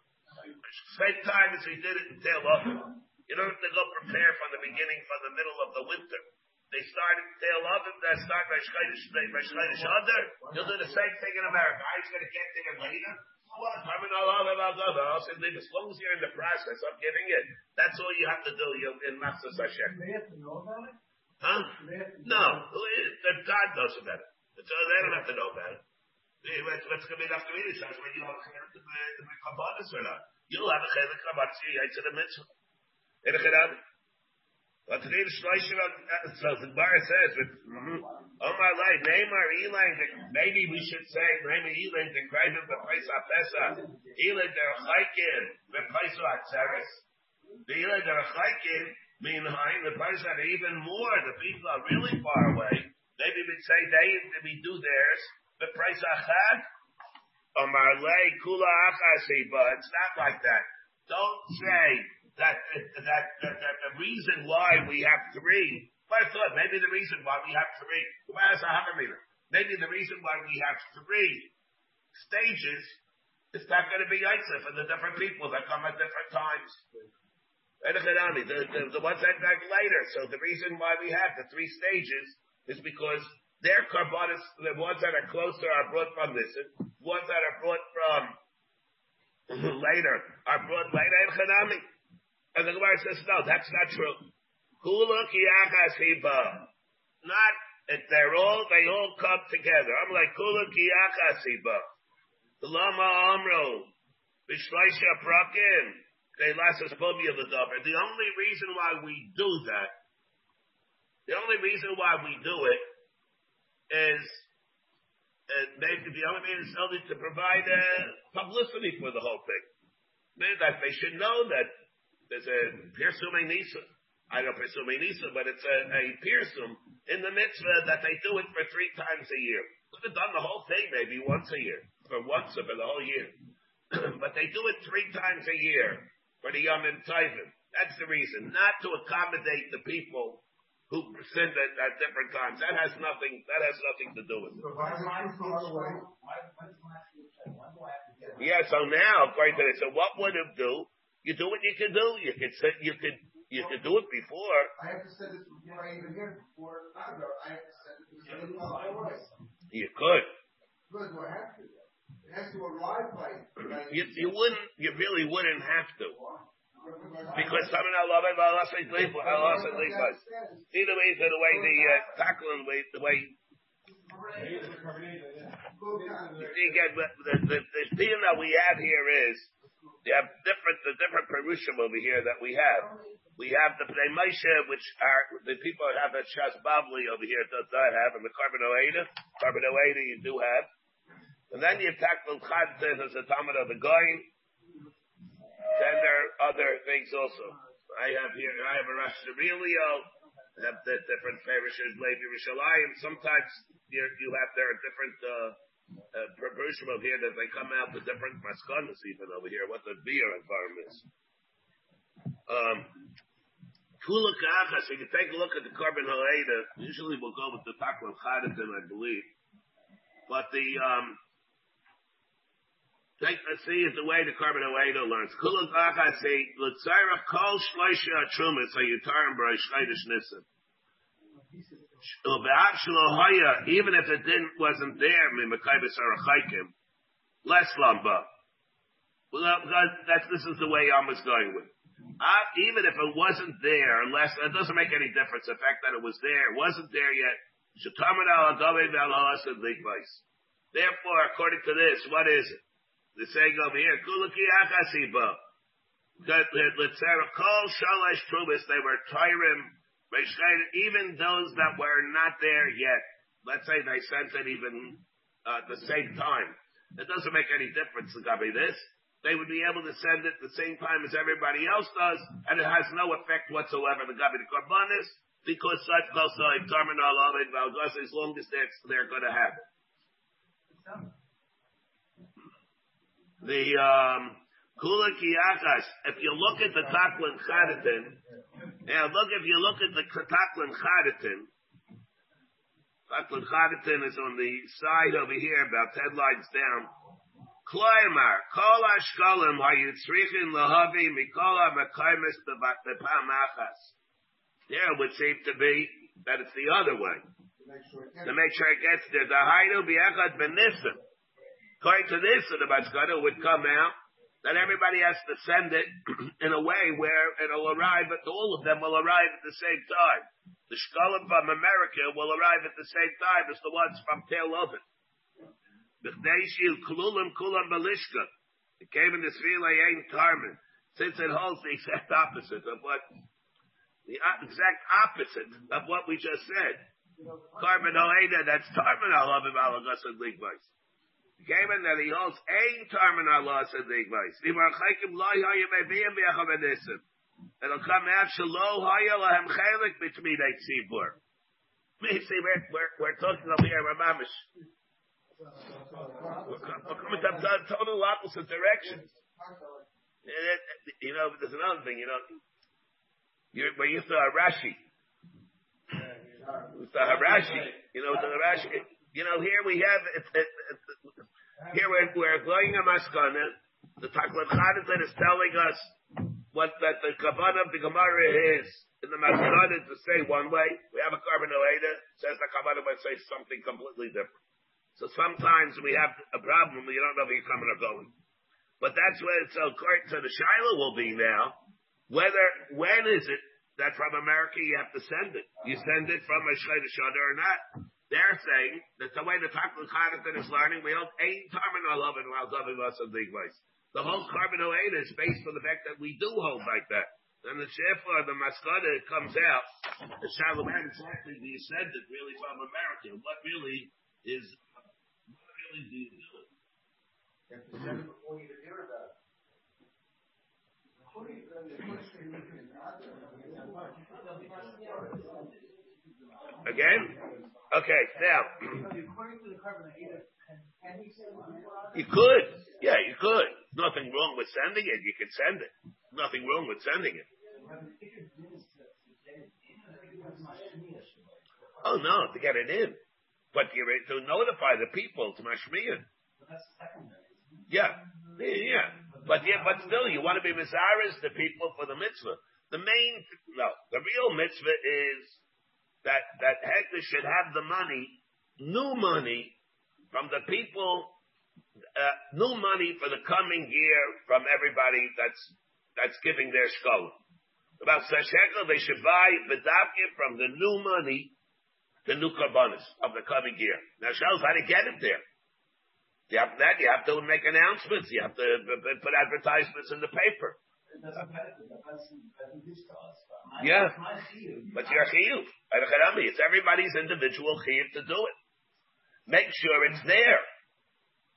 Same time as we did it in Tel Aviv. You don't have to go prepare from the beginning, from the middle of the winter. They start in Tel Aviv, they start by Shchodesh Adar. You'll do the same thing in America. I was going to get there later. I mean, as long as you're in the process of giving it, that's all you have to do you in Machzas Hashem. They have to know about it? Huh? They No, the God knows about it. It's, uh, they don't have to know about it. What's, what's going to be enough to me is when you have a chelik to the kabbalas or not. You'll have a chelik kabbalas, you in the mitzvah. In a chedami. But today the Shloshim, uh, so the Gemara says, oh my life, Neymar Elang, maybe we should say, Neymar Elang, the Kraven, the place of Pesa, Elang, the Chaikin, the place of Atzeres, the Elang, the Chaikin, meanwhile, the place that even more, the people are really far away, maybe we'd say they, we do theirs, the price of Chag, Omar Lay, Kula Achasi, but it's not like that. Don't say, that, that, that, that the reason why we have three, but I thought maybe the reason why we have three, maybe the reason why we have three stages is not going to be Yitzhak for the different people that come at different times. The, the, the ones that back later. So the reason why we have the three stages is because their carbonis, the ones that are closer are brought from this, ones that are brought from later are brought later in. And the Gemara says, no, that's not true. Kula kiyakasiba. Not, if they're all, they all come together. I'm like, Kula kiyachasiba. The lama amro. Bishleisha prakim. They last us The only reason why we do that, the only reason why we do it is uh, maybe the only reason is only to provide uh, publicity for the whole thing. Maybe that they should know that there's a Pirsumei Nisa. I don't Pirsumei Nisa, but it's a, a Pirsum in the mitzvah that they do it for three times a year. Could have done the whole thing maybe once a year, for once or for the whole year. but they do it three times a year for the Yom Tovim. That's the reason, not to accommodate the people who sinned at, at different times. That has nothing. That has nothing to do with it. Yeah. So now, according to this, so what would it do? You do what you can do. You can sit. You could. You could do it before. I have to send this before I even hear before. I have to send it before. You could. Good. Do I have to? It has to arrive by. You, you wouldn't. You really wouldn't have to. Because some of Allah Allah says leave Allah says leave us. Either way, the way the uh, tackling way the way you get the the, the, the theme that we have here is you have different the different perushim over here that we have. We have the Pnei Moshe, which are the people that have a Shas Bavli over here does not have, and the Carbon Oeda. Carbon Oeda you do have. And then you tackle Chadzen as a Talmud of the Goyim. Then there are other things also. I have here, I have a Rosh I have the different parishes, Levi Rishalayim. Sometimes you you have, there are different, uh, uh, preparation over here that they come out with different maskonas even over here, what the beer environment is. Um, if you take a look at the carbon ha'eda, usually we'll go with the Taklin Chadatin, I believe. But the, um, Take, let's see is the way the carbon Oedo learns. Kulak Acha say, Lutzara kol shloisha trumas hayutarim b'ray shchaydish nissen. Even if it didn't, wasn't there, mimakaibis arachaikim, less lamba. Well, that's, this is the way I was going with. Uh, even if it wasn't there, unless, it doesn't make any difference. The fact that it was there, it wasn't there yet. Therefore, according to this, what is it? The saying over here, Kulaki Akasiba. They were Tyrim, even those that were not there yet. Let's say they sent it even uh, at the same time. It doesn't make any difference, to Gabi, this. They would be able to send it the same time as everybody else does, and it has no effect whatsoever, the Gabi the Korbanis, because such like terminal of it, as long as they're, they're going to have it the um, Kula Kiyakas, if you look at the Taklin Chadatin, now look, if you look at the Taklin Chadatin, Taklin Chadatin is on the side over here, about 10 lines down. Kloimar, Kol Ashkolim, Hayitzrichin Lahavi, Mikola Mekaimis Bepamachas. There would seem to be that it's the other way. To make sure it gets there. The Haidu Biachad Benisim. According to this, the Maskana would come out that everybody has to send it in a way where it'll arrive at all of them will arrive at the same time. The Shkolim from America will arrive at the same time as the ones from Tel Aviv. It came in the Svilay Ein Tarman, since it holds the exact opposite of what the exact opposite of what we just said. Carbon that's Tarman Alav Alagas and Ligvais. Given that he holds ein terminal law said the advice. It'll come out shalo haya lahem chelik between a tzibur. See, we're, we're, we're talking over here, we're mamish. We're coming to total opposite directions. You know, there's another thing, you know. You're, we're used a Rashi. It's a Harashi. You know, the Harashi. You know, here we have, it, it, it, here we're, we're going a maskana. The Taklat Chadatan is telling us what that the Kavanah of the Gemara is in the maskana to say one way. We have a carbon later, says the Kavanah might say something completely different. So sometimes we have a problem, you don't know if you're coming or going. But that's where it's according to the Shiloh will be now. Whether, when is it that from America you have to send it? You send it from a Shayda Shada or not? They're saying that the way the Takla Khanatan is learning, we hold eight terminal of it while giving us a big place. The whole carbon is based on the fact that we do hold like that. And the Shefa, the Maskada comes out, the Shalom exactly the ascendant really from America. What really is, what really do you do? You have to before you hear about it. Again? Okay, now. You could. Yeah, you could. Nothing wrong with sending it. You could send it. Nothing wrong with sending it. Oh no, to get it in. But you're to notify the people to Mashmiyan. Yeah. Yeah. But yeah, but still, you want to be mizaris the people for the mitzvah. The main, no, the real mitzvah is that that Hekdesh should have the money, new money from the people, uh, new money for the coming year from everybody that's that's giving their skull. About shekel, they should buy bedavkin from the new money, the new karbanis of the coming year. Now, shows how to get it there. You have that. You have to make announcements. You have to put advertisements in the paper. Yeah, but you're chiyuv. It's everybody's individual chiyuv to do it. Make sure it's there.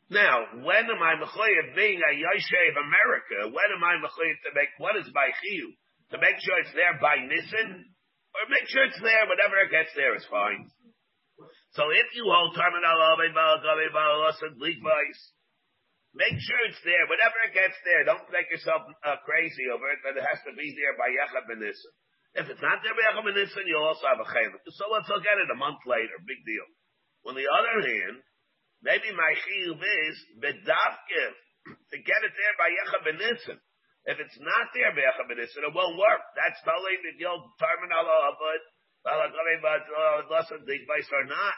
Now, when am I mechayiv being a Yoshev America? When am I mechayiv to make? What is my chiyuv? To make sure it's there by Nissen, or make sure it's there. Whatever it gets there is fine. So if you hold terminal make sure it's there. Whatever it gets there, don't make yourself uh, crazy over it, but it has to be there by Yechab Benissan. If it's not there by Yechab Benissan, you'll also have a chayim. So let's look at it a month later. Big deal. On the other hand, maybe my chiyuv is bedavkiv to get it there by Benissan. If it's not there by it won't work. That's totally the Yom terminal but or uh, not.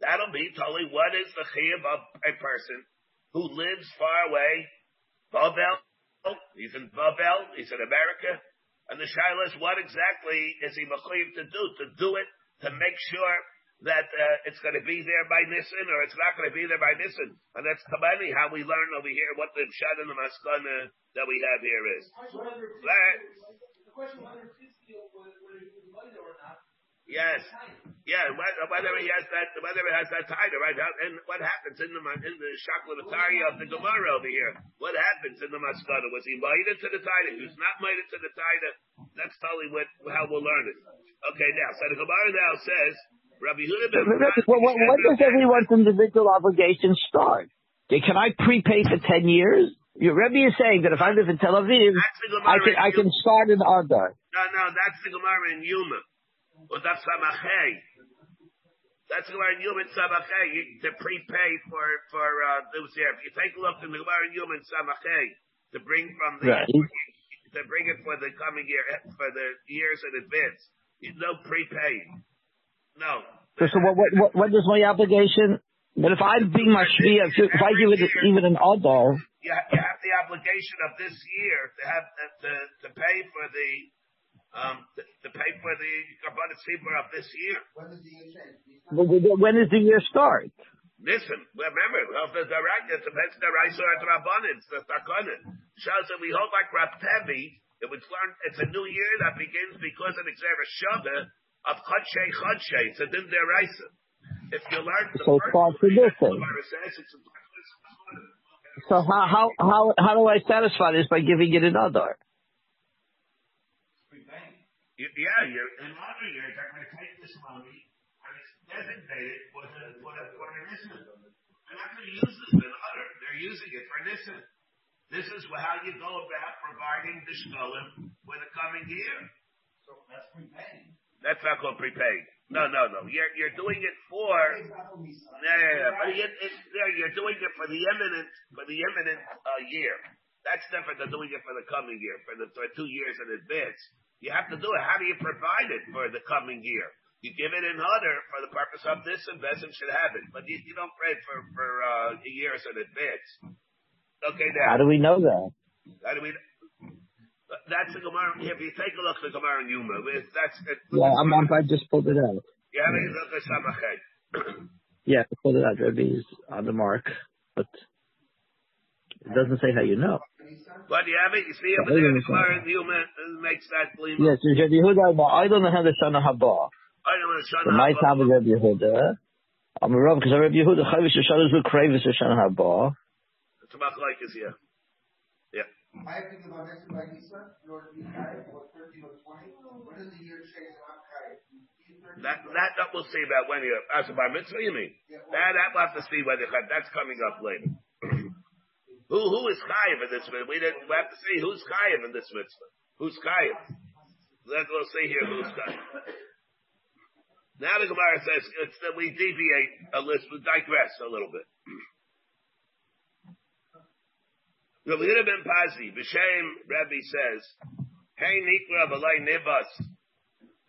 That'll be totally what is the chiyuv of a person who lives far away. Babel, he's in Babel, he's in America. And the shaila is what exactly is he mechayiv to do? To do it, to make sure that uh, it's going to be there by Nissen or it's not going to be there by Nissen. And that's Kamani, how we learn over here what the Pshat and the Maskana that we have here is. The Yes. Yeah, whether he has that, whether he has that title, right? And what happens in the in the shaklatari of the Gemara over here? What happens in the maskana? Was he made to the title? He was not made to the title. That's totally what how we'll learn it. Okay, now so the Gemara now says Rabbi Huda well, when does everyone's individual obligation start? Can I prepay for ten years? Your Rebbe is saying that if I live in Tel Aviv, I can I can start in Adar. No, no, that's the Gemara in Yuma. Or that's Samachay. That's the Gemara in Yom Samachay to prepay for for uh, those here. If you take a look in the Gemara in Yom Samachay to bring from the right. to bring it for the coming year for the years in advance, no prepaying. No. So, so what, what, what, what is my obligation? But if I'm being my shvia, if I give it even an adar, you have, you have the obligation of this year to have to, to pay for the um, to, to pay for the Kabbalah Tzibur of this year. When does the year change? When does the year start? Listen, remember, the Direct, it depends the Raisa or the Rabbanin, it's the Takonin. Shows that we hold like Rab Tevi, it was learned, it's a new year that begins because of the Xer Shabbat of Chodshe Chodshe, it's a Din Deraisa. If you learn the so first tradition. So how, how, how, how do I satisfy this by giving it another? Yeah, you're in other years, I'm going to take this money and it's designated for the for the for the Nissen. They're not going to use this in other. They're using it for Nissen. This is how you go about providing the shkolim for the coming year. So that's prepaying. That's not called prepaid. No, no, no. You're you're doing it for It's not only no, no, no. But it, it, no, you're doing it for the imminent for the imminent uh, year. That's different than doing it for the coming year, for the for two years in advance. You have to do it. How do you provide it for the coming year? You give it in order for the purpose of this investment should have it, but you, you don't pray for for uh, years in advance. Okay, now How do we know that? how do we? That's the Gemara. If you take a look at the Gemara in Yuma, that's it, Yeah, I'm, I'm, I just pulled it out. You have a look at Samachet. Yeah, I pulled it out. Rebbe is on the mark, but it doesn't say how you know. But you have it. You see over there, the Gemara in Yuma makes that gleam. Yes, it's Rebbe Yehuda. but I don't know how the Shana Haba. I don't want to shut The my time is Rebbe Yehuda. I'm a Rav because Rebbe Yehuda Chavish Shana is Kravis Shana Haba. It's about like is here. I have to give next by Nisa in order to be high, or thirteen or twenty. What the year change if I'm? That that that we'll see about when you as a bar mitzvah. You mean that that we'll have to see whether that's coming up later. Who who is chayiv in this mitzvah? We didn't. We have to see who's chayiv in this mitzvah. Who's chayiv? Let's we'll see here who's chayiv. Now the Gemara says it's that we deviate a list, we digress a little bit. Rabbi Yehuda ben Pazi, B'Shem Rabbi says, Hey Nikra B'lai Nibas.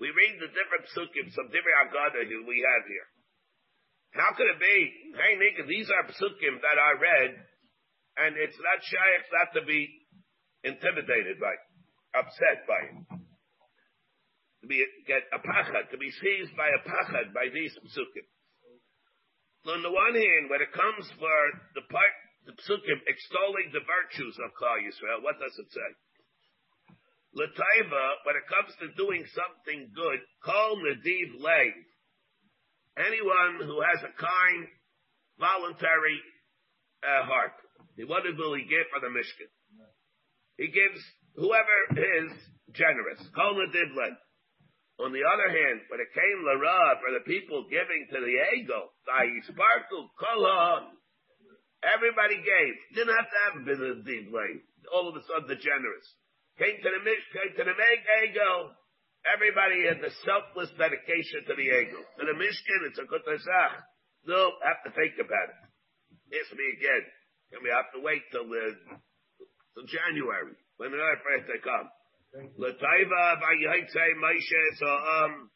We read the different psukim, some different agada here we have here. How could it be? Hey Nikra, these are psukim that I read, and it's not shaykh not to be intimidated by, upset by it. To be, get a pachad, to be seized by a pachad by these psukim. On the one hand, when it comes for the part the psukim extolling the virtues of Klal Yisrael. What does it say? Lataiva, when it comes to doing something good, call nadiv lay. Anyone who has a kind, voluntary uh, heart. What will he give for the Mishkan? He gives whoever is generous. Nadiv lay. On the other hand, when it came Lara for the people giving to the ego, sparkle, kola, Everybody gave. Didn't have to have a business deed lane. All of a sudden, the generous came to the mish, came to the meg ego. Everybody had the selfless dedication to the ego. To the mishkin, it's a good tasach. No, have to think about it. Ask me again. And we have to wait till uh, till January when the first they come. Lataiva by Moshe. So um,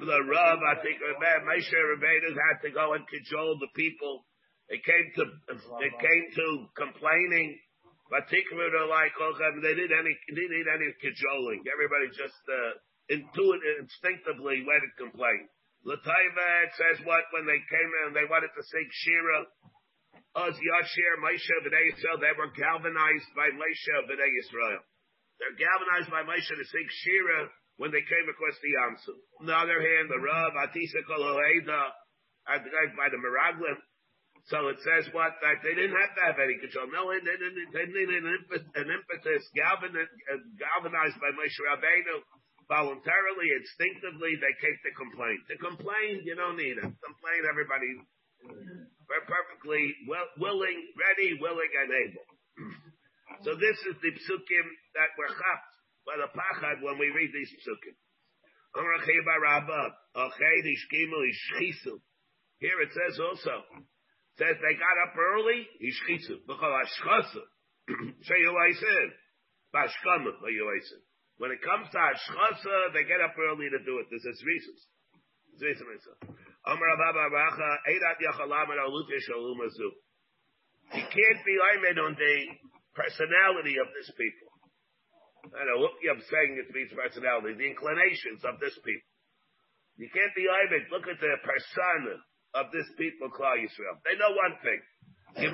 the Rav, I think Moshe Rabbeinu had to go and control the people They came to it came to complaining. Particularly like they didn't any didn't need any cajoling. Everybody just uh, intuitive, instinctively went and complained. Lataiva says what when they came in they wanted to sing Shira. Oz Yashir, Moshe B'nai Yisrael, they were galvanized by Moshe B'nai Yisrael. They're galvanized by Moshe to sing Shira when they came across the Yamsu. On the other hand, the Rav, Atisa Kol by the Miraglim, so it says what? That they didn't have to have any control. No, they, they, they needed an, impetus, an impetus galvan, galvanized by Moshe Rabbeinu voluntarily, instinctively, they came to complain. To complain, you don't need it. Complain, everybody we're perfectly well, willing, ready, willing, and able. So this is the psukim that we're chapped by the pachad when we read these psukim. Here it says also, says they got up early, Ishchitzu. B'chol Ashchasa. Sheyuaisin. Bashkama, Sheyuaisin. When it comes to Ashchasa, they get up early to do it. Reasons. This is reasons. Ababa Racha, You can't be aimed on the personality of this people. I know what I'm saying it means personality, the inclinations of this people. You can't be aimed. Look at the persona of this people, Klal Yisrael. They know one thing. You,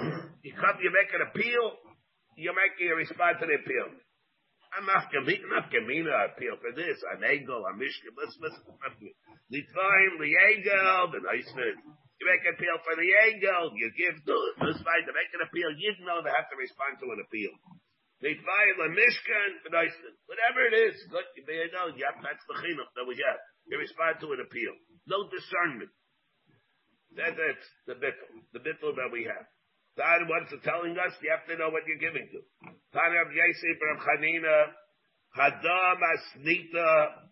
you come, you make an appeal, you're making a response to the appeal. I'm not an appeal for this. I'm ego, I'm mishkan. Let's listen. Litvaim, liegel, the nice thing. You make an appeal for the ego, you give to. This fine to make an appeal, you know they have to respond to an appeal. Litvaim, the mishkan, the nice thing. Whatever it is, good, you know, yeah, that's the chinuch that we have. You respond to an appeal. No discernment. That, that's the bittul, the bittul that we have. That what's it telling us? You have to know what you're giving to. Yosef Rav Chanina, Hadam Asnita,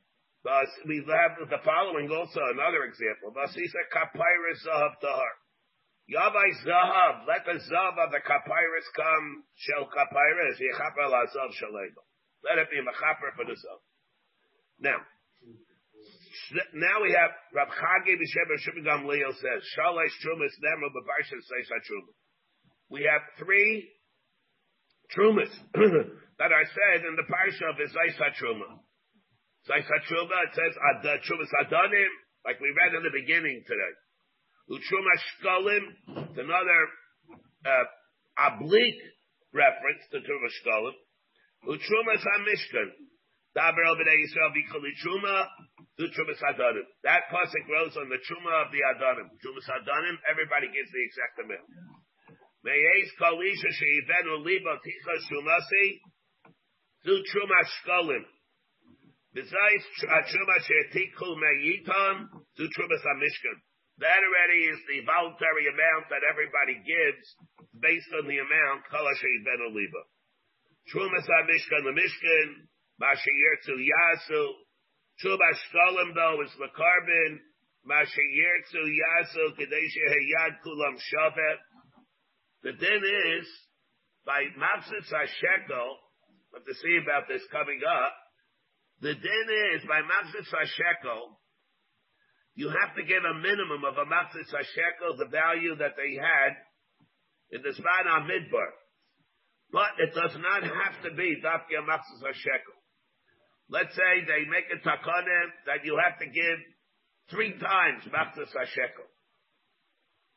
we have the following also, another example. Vasisa Kapyrus Zahav Tahar. Yavai Zahav, let the Zahav of the Kapyrus come, Shel Kapyrus, Yechaper La Zahav Shalego. Let it be Mechaper for the Zahav. Now, now we have Rav Chagi B'Shem Gamliel says, Shalish Trumas Nemra B'Barsha Seisha Truma. We have three Trumas that are said in the Parsha of Isaisa Truma. Isaisa Truma, it says Trumas Adonim, like we read in the beginning today. Utruma Shkolim, it's another uh, oblique reference to Truma Shkolim. Utruma Samishkan, Daber Obedei Yisrael B'Choli Truma, do Trumas Adanim. That pasuk grows on the Truma of the Adonim. Trumas Adanim, everybody gives the exact amount. Me'ez Kalisha She'ivenu Liba Ticha Shumasi, do Truma Shkolim. Besides Truma She'tikhu Me'itam, do Trumas Amishkan. That already is the voluntary amount that everybody gives based on the amount Kala She'ivenu Liba. Trumas Amishkan, the Mishkan, Masha Yirtzu Yasu, Truba Shkolim though is the carbon. Masha Yirtzu Yasu Kadesha Hayad Kulam Shavet. The din is by Mapsis Hashekel. Have to see about this coming up. The din is by Mapsis Hashekel. You have to give a minimum of a Mapsis Hashekel, the value that they had in the Span Midbar. But it does not have to be Dafka Mapsis Hashekel. Let's say they make a takana that you have to give three times Machzas HaShekel.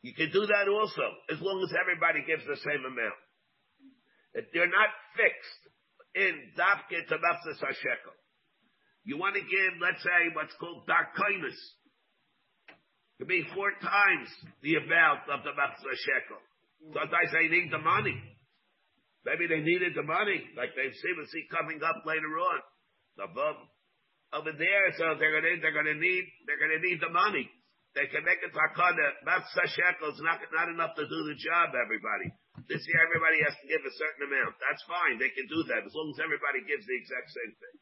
You can do that also, as long as everybody gives the same amount. If they're not fixed in Dafke Machzas HaShekel. You want to give, let's say, what's called Darkoinus. It could be four times the amount of the Machzas HaShekel. Sometimes they need the money. Maybe they needed the money, like they've seen, see coming up later on the above over there, so they're gonna they're gonna need they're gonna need the money. They can make a takana. Matzah shekels not not enough to do the job. Everybody this year, everybody has to give a certain amount. That's fine. They can do that as long as everybody gives the exact same thing.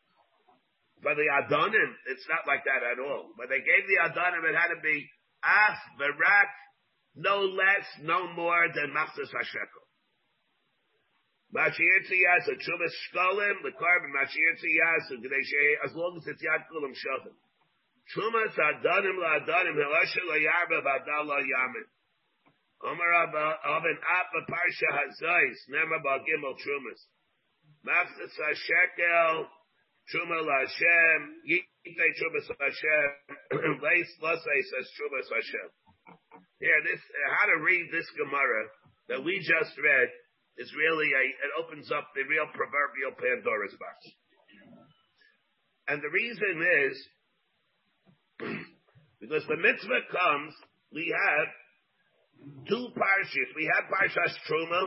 For the Adonim, it's not like that at all. When they gave the Adonim, it had to be af verak, no less, no more than Machzas HaShekel. Mashir Tziyas, a Chumas Shkolim, the carbon Mashir as long as it's Yad Kulam Shochem. Chumas Adanim La Adanim, Hilasha La Yarba Badal La Yamin. Omer Oven Apa Parsha Hazais, Nema Ba Gimel Chumas. Maftas HaShekel, Truma La Hashem, Yitei Chumas Hashem, Leis Lasei says Chumas Hashem. Here, this, uh, how to read this Gemara that we just read, is really a, it opens up the real proverbial Pandora's box. And the reason is, because the mitzvah comes, we have two parshas. We have Parshas Truma,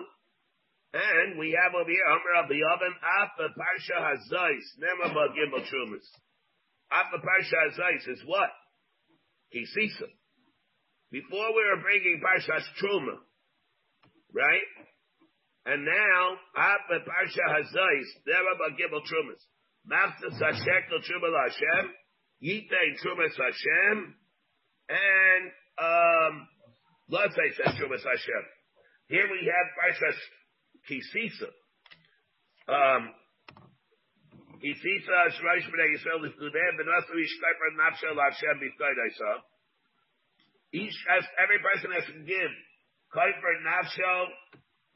and we have over here, Amr the Oven, Afa Parsha Hazais, Nema Gimel Trumas. Afa Parsha Hazais is what? Kisisa. Before we were bringing Parshas Truma, right? And now, Apa Parsha Hazais, Derab Gibel Trumas. Master Sashekel Trumal Hashem, Yitei Trumas Hashem, and um, let's say Seshumas Hashem. Here we have Parshas Kisisa. Um, Kisisa Shmosh Bnei Yisrael Lifnudem Benasu Yishkayper Nafshel Hashem Bifkoidaysa. Each has, every person has to give Kayper Nafshel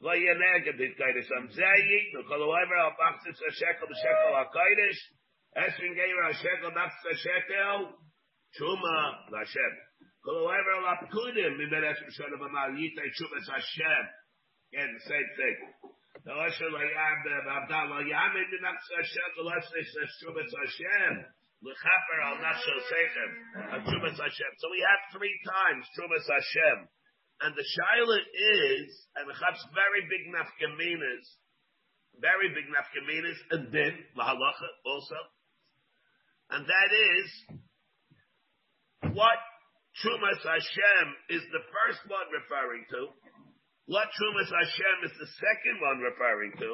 Layanega Bifkoidaysa. Zayi, the Koloiver Al Bachsis Hashekel B'Shekel kaidish. Esrin Geir Hashekel Nafshel Shekel, Shuma Lashem. Again, the same thing. The Osher Layam, the Abdallah Yamin, the Nafs Hashem, the Leslie says Shumas Hashem, Lechaper al Nafshel Sechem, Shumas Hashem. So we have three times Shumas Hashem. And the Shaila is, and the Chab's very big nafkaminas, very big nafkaminas, and then, Lahalacha also. And that is, what Trumas Hashem is the first one referring to, what Trumas Hashem is the second one referring to,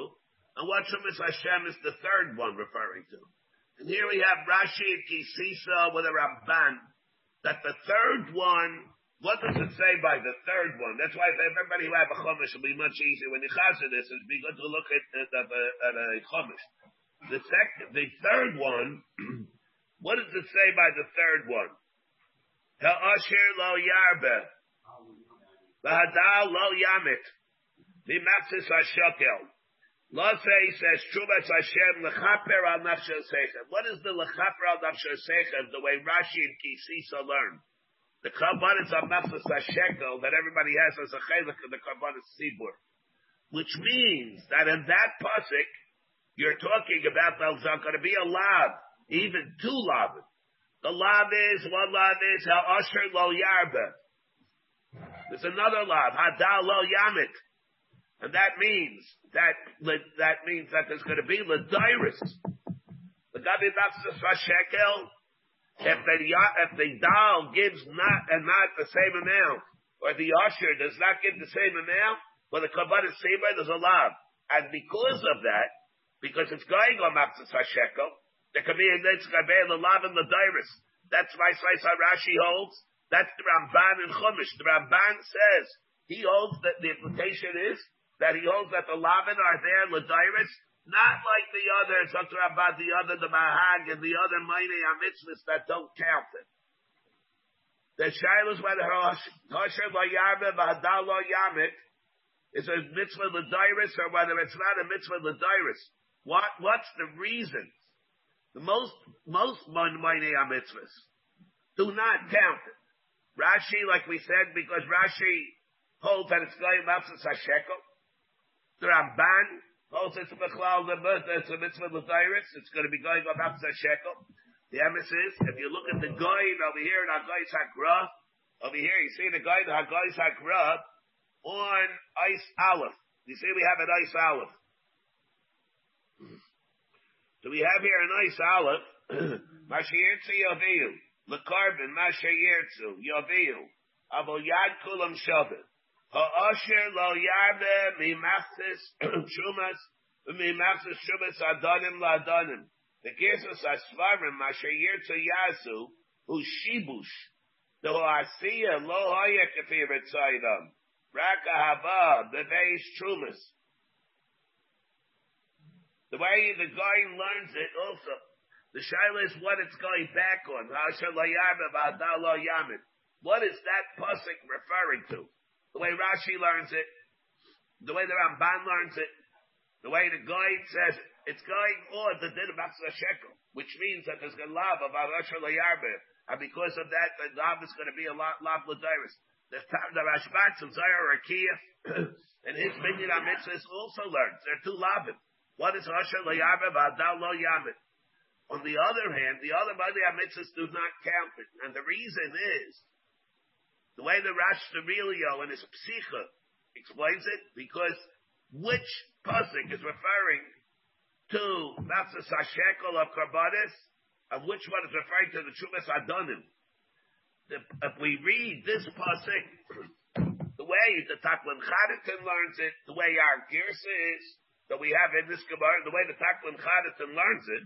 and what Trumas Hashem is the third one referring to. And here we have Rashi and Kisisa with a Ramban, that the third one, what does it say by the third one? That's why everybody who have a Chumash will be much easier when you chazer this, it'll be good to look at, at, a, at a Chumash. The second, the third one, what does it say by the third one? Ha'asher lo yarbe. V'hadal lo yamit. V'matzis ha'shakel. Lafei says, Trumas Hashem lechaper al nafshel sechem. What is the lechaper al nafshel sechem? The way Rashi and Kisisa learn. The karbanis of nafshel hashekel that everybody has as a chelik in the karbanis sibur. Which means that in that pasuk, you're talking about there's going to be a lab, even two labs. The lav is, one lav is, ha'asher lo yarbe. There's another lav, hadal lo yamit. And that means, that, that means that there's going to be ledairis. The gabi nafsis shekel, if the, if the dal gives not, and not the same amount, or the usher does not give the same amount, well, the kabbalah is same there's a lav. And because of that, because it's going on nafsis shekel, be a nitzchabel, the lav and the diris. That's why Slice Rashi holds. That's the Ramban in Chumash. The Ramban says he holds that the implication is that he holds that the lavin are there, Ladiris, not like the other, about the other, the Mahag and the other Maine mitzvahs that don't count it. The Shilas whether Hosher lo Yarbe Bahadal lo Yamit is a mitzvah Ladiris or whether it's not a mitzvah Ladiris. What, what's the reason? The most, most Monday mitzvahs do not count. Rashi, like we said, because Rashi holds that it's going Mapsis HaShekel. The Ramban holds it's Bechlal, it's a mitzvah L'Dairis, it's going to be going on Mapsis HaShekel. The emissaries, if you look at the Gra over here in Hagais HaGra, over here you see the Gra in Hagais HaGra on ice aleph. You see we have an ice aleph. We have here a nice aleph. Mashayirtzu Yaviyu. Lekarbin Mashayirtzu Yaviyu. Abo Yad Kulam Shabbat. Ha'asher lo yarbe mimachtis shumas mimachtis shumas adanim la'adanim. The Gersus Asvarim Mashayirtzu Yasu who shibush. The Hoasiya lo haya kefir etzayidam. Raka haba beveis trumas. The way the guy learns it also. The shaila is what it's going back on. What is that pasuk referring to? The way Rashi learns it, the way the Ramban learns it, the way the Gra says it, it's going on the din of shekel, which means that there's going to love of Layarbe. And because of that, the love is going to be a lot, love Ladiris. The, the Rashbatz and Zohar HaRakia and his minion mitzvahs also learns. There are two lavim. What is Rasha lo V'adal lo Yamid? On the other hand, the other Bali mitzvahs do not count it. And the reason is, the way the Rash Sirilio and his Psicha explains it, because which pasuk is referring to Nafsa Sashekel of Karbanis, and which one is referring to the Chumas Adonim? If we read this pasuk, the way the Taklin Chaditin learns it, the way our Girsa is, that we have in this Gemara, the way the Taklin Chadatin learns it,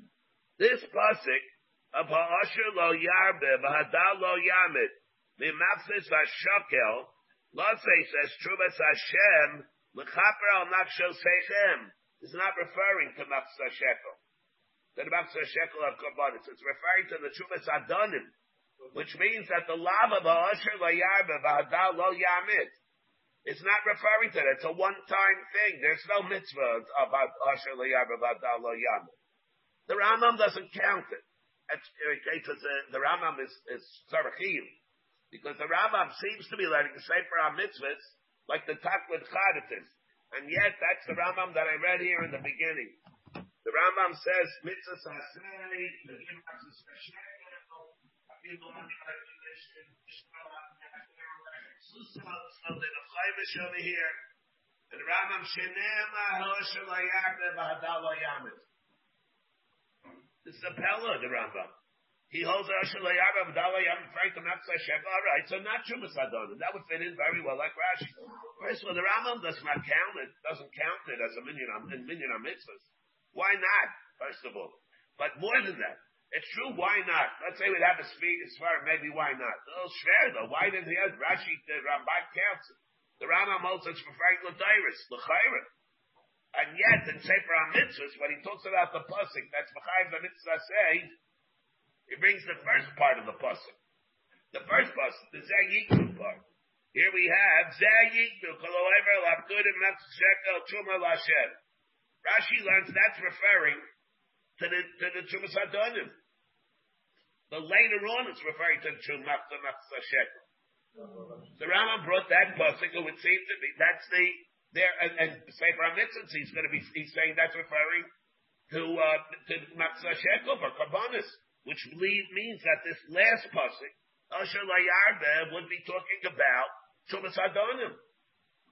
this pasuk of Ha'asher lo yarbe, v'hadal lo yamid, v'mafsis v'shakel, Lasei says, Trubas Hashem, l'chaper al nafshel seichem, is not referring to Mafsis HaShekel. The Mafsis HaShekel of Korbanis. It's referring to the Trubas Adonim, which means that the lava Ha'asher lo yarbe, v'hadal lo yamid, it's not referring to that. It's a one-time thing. There's no mitzvah about Asher Lo Yam. The Rambam doesn't count it. Because uh, the, uh, the Rambam is, is Sarachim. Because the Rambam seems to be learning the same for our mitzvahs, like the Taklid Chadatis. And yet, that's the Rambam that I read here in the beginning. The Rambam says, mitzvahs hasei, the over here. And Rambam Shenema Hoshalayakda Vahadalo Yamid. This is a Pella, the Rambam. He holds Ashalayara Abdallah Yam Frank Matzah Shefa. All right, so not Shumas Adonim. That would fit in very well, like Rashi. First of all, the Rambam does not count it, doesn't count it as a minion on minion on. Why not? First of all, but more than that, it's true. Why not? Let's say we'd have a speed as far, maybe why not? Little schwer though. Why didn't he have Rashi? The Ramban counts. The Rambam holds it's referring to Dairis, L'chayra. And yet, in Sefer HaMitzvahs, when he talks about the pasuk that's behind the mitzvah say, he brings the first part of the pasuk. The first pasuk, the Zayiknu part. Here we have Zayiknu, Koloever, Labdud, and Shekel, Truma, Lashem. Rashi learns that's referring to the, to the Trumas Adonim. But later on, it's referring to the Truma, Shekel. The Rambam brought that pasuk, it would seem to be, that's the, there, and, and Sefer HaMitzvah, he's going to be, he's saying that's referring to, uh, to Matzah Shekel for Karbonis which means that this last pasuk, Asher Layarbe, would be talking about Chumas Adonim.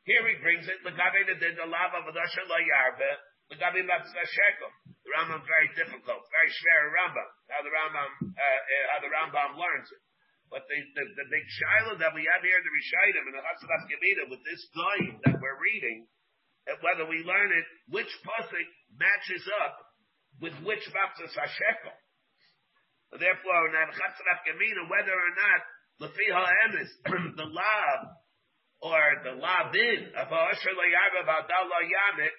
Here he brings it, Lagabe the din the lava of Asher Layarbe, Lagabe Matzah. The Rambam very difficult, very schwer Rambam. How the Rambam, uh, uh, how the Rambam learns it. But the, the, the big shiloh that we have here the Rishayim and the Hasadas Gemida with this guide that we're reading, and whether we learn it, which pasuk matches up with which Matzah Shekel. Therefore, in Al Khatsraqamina, whether or not Lefiha Emes, the lav, or the lavin of Asher Layarba Vadallah Yamit,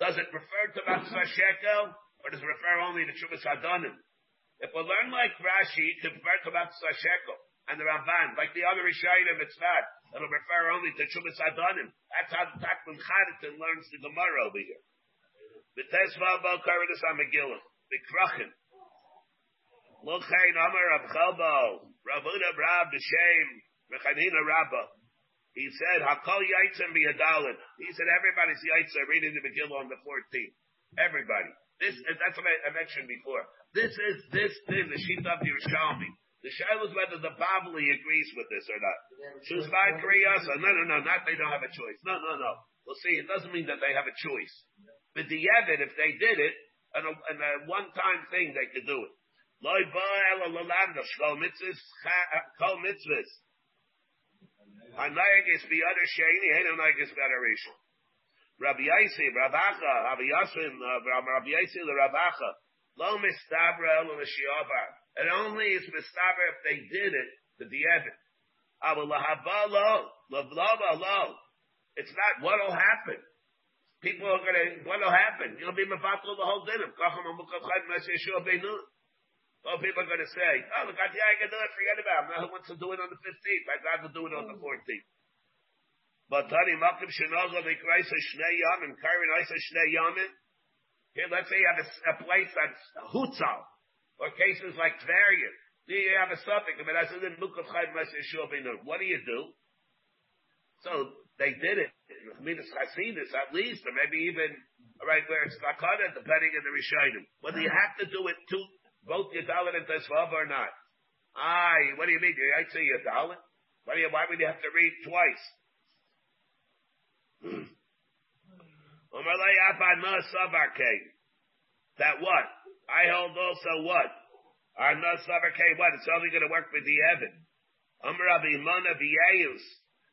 does it refer to Matzah Shekel, or does it refer only to Chubas Adonim? If we learn like Rashi, it could refer to Matzah Shekel, and the Ramban, like the other Rishayim, it's not. It'll refer only to Chubas Adonim. That's how the Taklin Chadatin learns the Gemara over here. B'tesva Bo Karadis HaMegillah. B'krachin. Lochain Amar Rav Chelbo, Ravuda Rab B'Shem, Rechanina Rabba. He said, Hakol Yaitzim B'Yadalin. He said, everybody's Yaitzim reading the Megillah on the 14th. Everybody. This, that's what I, mentioned before. This is this thing, the sheet of Yerushalmi. The shaila is whether the Babli agrees with this or not. Shuzbad Kriyasa. No, no, no, not they don't have a choice. No, no, no. We'll see. It doesn't mean that they have a choice. But the Yevid, if they did it, and a, and a one-time thing, they could do it. Loi ba ela lalanda, shkol mitzvahs, kol mitzvahs. Hanayagis bi other sheni, heno nayagis bi other rishon. Rabbi Yaisi, Ravacha, Rabbi Yasin, Rabbi Yaisi, uh, the Ravacha, lo mistabra elo l'shiava. It only is mistabra if they did it the Evid. Aval lahava lo, lavlava lo. It's not what'll happen. People are gonna, what'll happen? You'll be mevatel the whole dinner. Kacham amukach chad meshe beinun. Well, people are going to say, oh, look, I can do it, forget about it. Now who wants to do it on the 15th? I'd rather do it on the mm. 14th. But Tani Makim Shinozo, say Shnei Yamin, Karen I say Shnei Yamin. Here, let's say you have a, a place that's Hutzal, or cases like Tvarian. Do you have a suffix, but I said in Lukav Chayim What do you do? So they did it. I mean, it's Chasidus at least, or maybe even right where it's Lakada, depending on the Rishayim. Whether you mm. have to do it two both Yadalit and Tesvav or not? Aye, what do you mean? I say Yadalit? Why, do you, why would you have to read twice? that what? I hold also what? Our Nasavarke what? It's only going to work with the Vieus.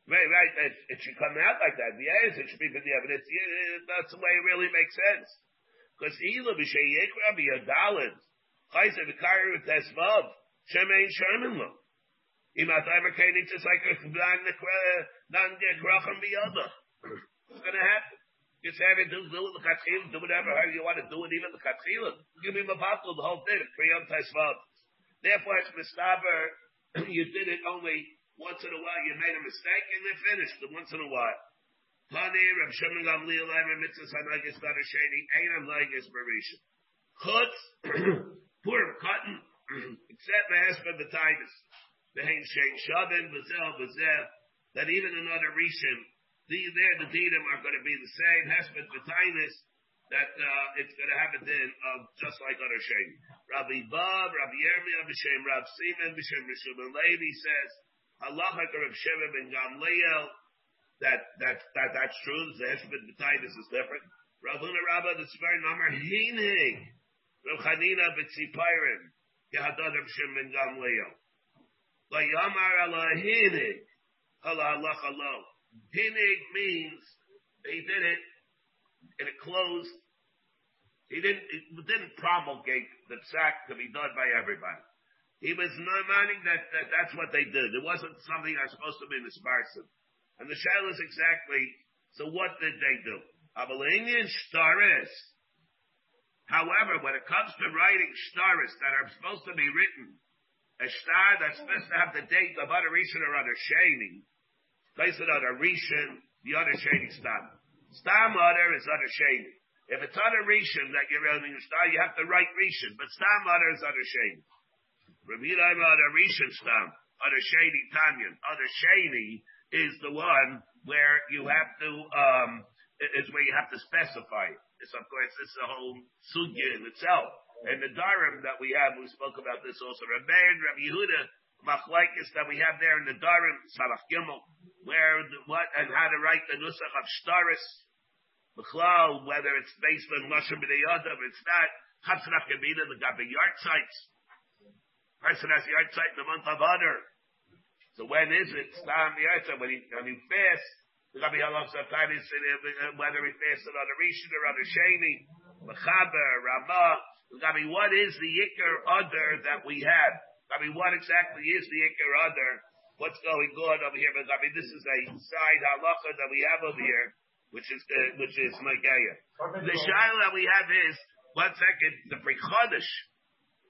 Right, right. It, it, should come out like that. It should be with the Evan. It's, it, that's the way it really makes sense. Because Ela B'Sheyekra B'Yadalit. Chayse with tesvav. Shemein sherman lo. Im ataymer kein it's like a blan nan de kracham biyada. It's gonna happen. You say it, do, do it, the chatchil, do whatever, how you want to do it, even the chatchil. Give me mabatul, the whole thing, kriyam tesvav. Therefore, it's mistaber, you did it only once in a while, you made a mistake, and then finished it once in a while. Pani, Reb Shimon Gamliel, Emer Mitzvah Sanagis Bar Sheni, Einam Lagis Barisha. Chutz, Purim, cotton, except Master the Titus. The Hain Shein Shavin, Bazel, Bazel, that even another Rishim, the, there the Dinim are going to be the same. Hesped B'tainis, that uh, it's going to a din of just like other Shem. Rabbi Bob, Rabbi Yirmiyah, B'Shem Rab Simen, B'Shem Rishon Levi says, Allah Rav Sheva ben Gamliel, that, that, that, that's true. The Hesped B'tainis is different. Ravuna Rabba, the Sver Namar Hinig, Rav Chanina b'tzipirim. Yahadadim Shimon Gamliel. La Yamar ala Hinig. Allah Allah Allah. Hinig means he did it in a closed. He didn't, didn't promulgate the sack to be done by everybody. He was learning that, that that's what they did. It wasn't something that's supposed to be misparson. And the shell is exactly, so what did they do? Avalinian staris. However, when it comes to writing staris that are supposed to be written, a star that's supposed to have the date of other Rishon or other place it other Rishon, the other Shani star. Star mother is other Shani. If it's other Rishon that you're writing a star, you have to write Rishon, but star mother is other Shani. Rabbi other Rishon stam, other Shani Tanyan, other Shani is the one where you have to, um, is where you have to specify it. It's of course, it's a whole sugya in itself. And the darim that we have, we spoke about this also. Rabbi Rabbi Yehuda, machlaikis that we have there in the darim, Salaf Gimel, where, the, what, and how to write the nusach of staris, Bechlal, whether it's based on Lashon B'nei it's not, Chatzrach Gemina, the Gabi yard sites, Person has yard site in the month of Adar. So when is it? Stam yard site, when he when he fasts. There's gonna be a lot of times whether he fasts on a Rishon or on a Sheni, Mechaber, Ramah. Gonna what is the Iker other that we have? I mean, what exactly is the Iker other? What's going on over here? But I mean, this is a side halacha that we have over here, which is uh, which is Megaya. The shaila that we have is one second. The Pri Chadash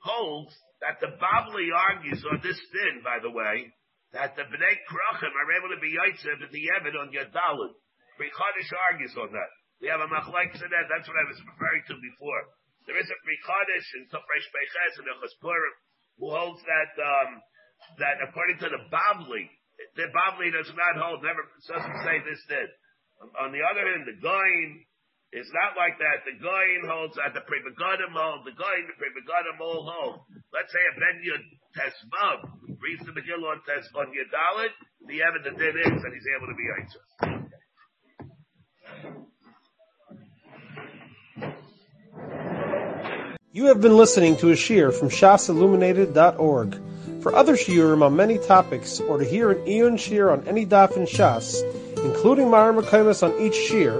holds that the Babli argues on this din, by the way, that the Bnei Krachim are able to be Yaitsev at the Evid on Yadalid. Pri Chadash argues on that. We have a Machlaik that. That's what I was referring to before. There is a Pri Chadash in Tofresh Beches and Echaspurim who holds that, um, that according to the Babli, the Babli does not hold, never, doesn't say this did. On the other hand, the Goin, it's not like that. The Goyin holds that the Pri Megadim hold, the Goyin, the Pri Megadim all hold. Let's say a Ben Yud Tesvav reads the Megillah on Tes on Yadalit, the evidence then is that he's able to be Yitzhak. You have been listening to a shear from shasilluminated.org. For other shiurim on many topics, or to hear an Eon shear on any daf in Shas, including Mara Mekaimas on each shear,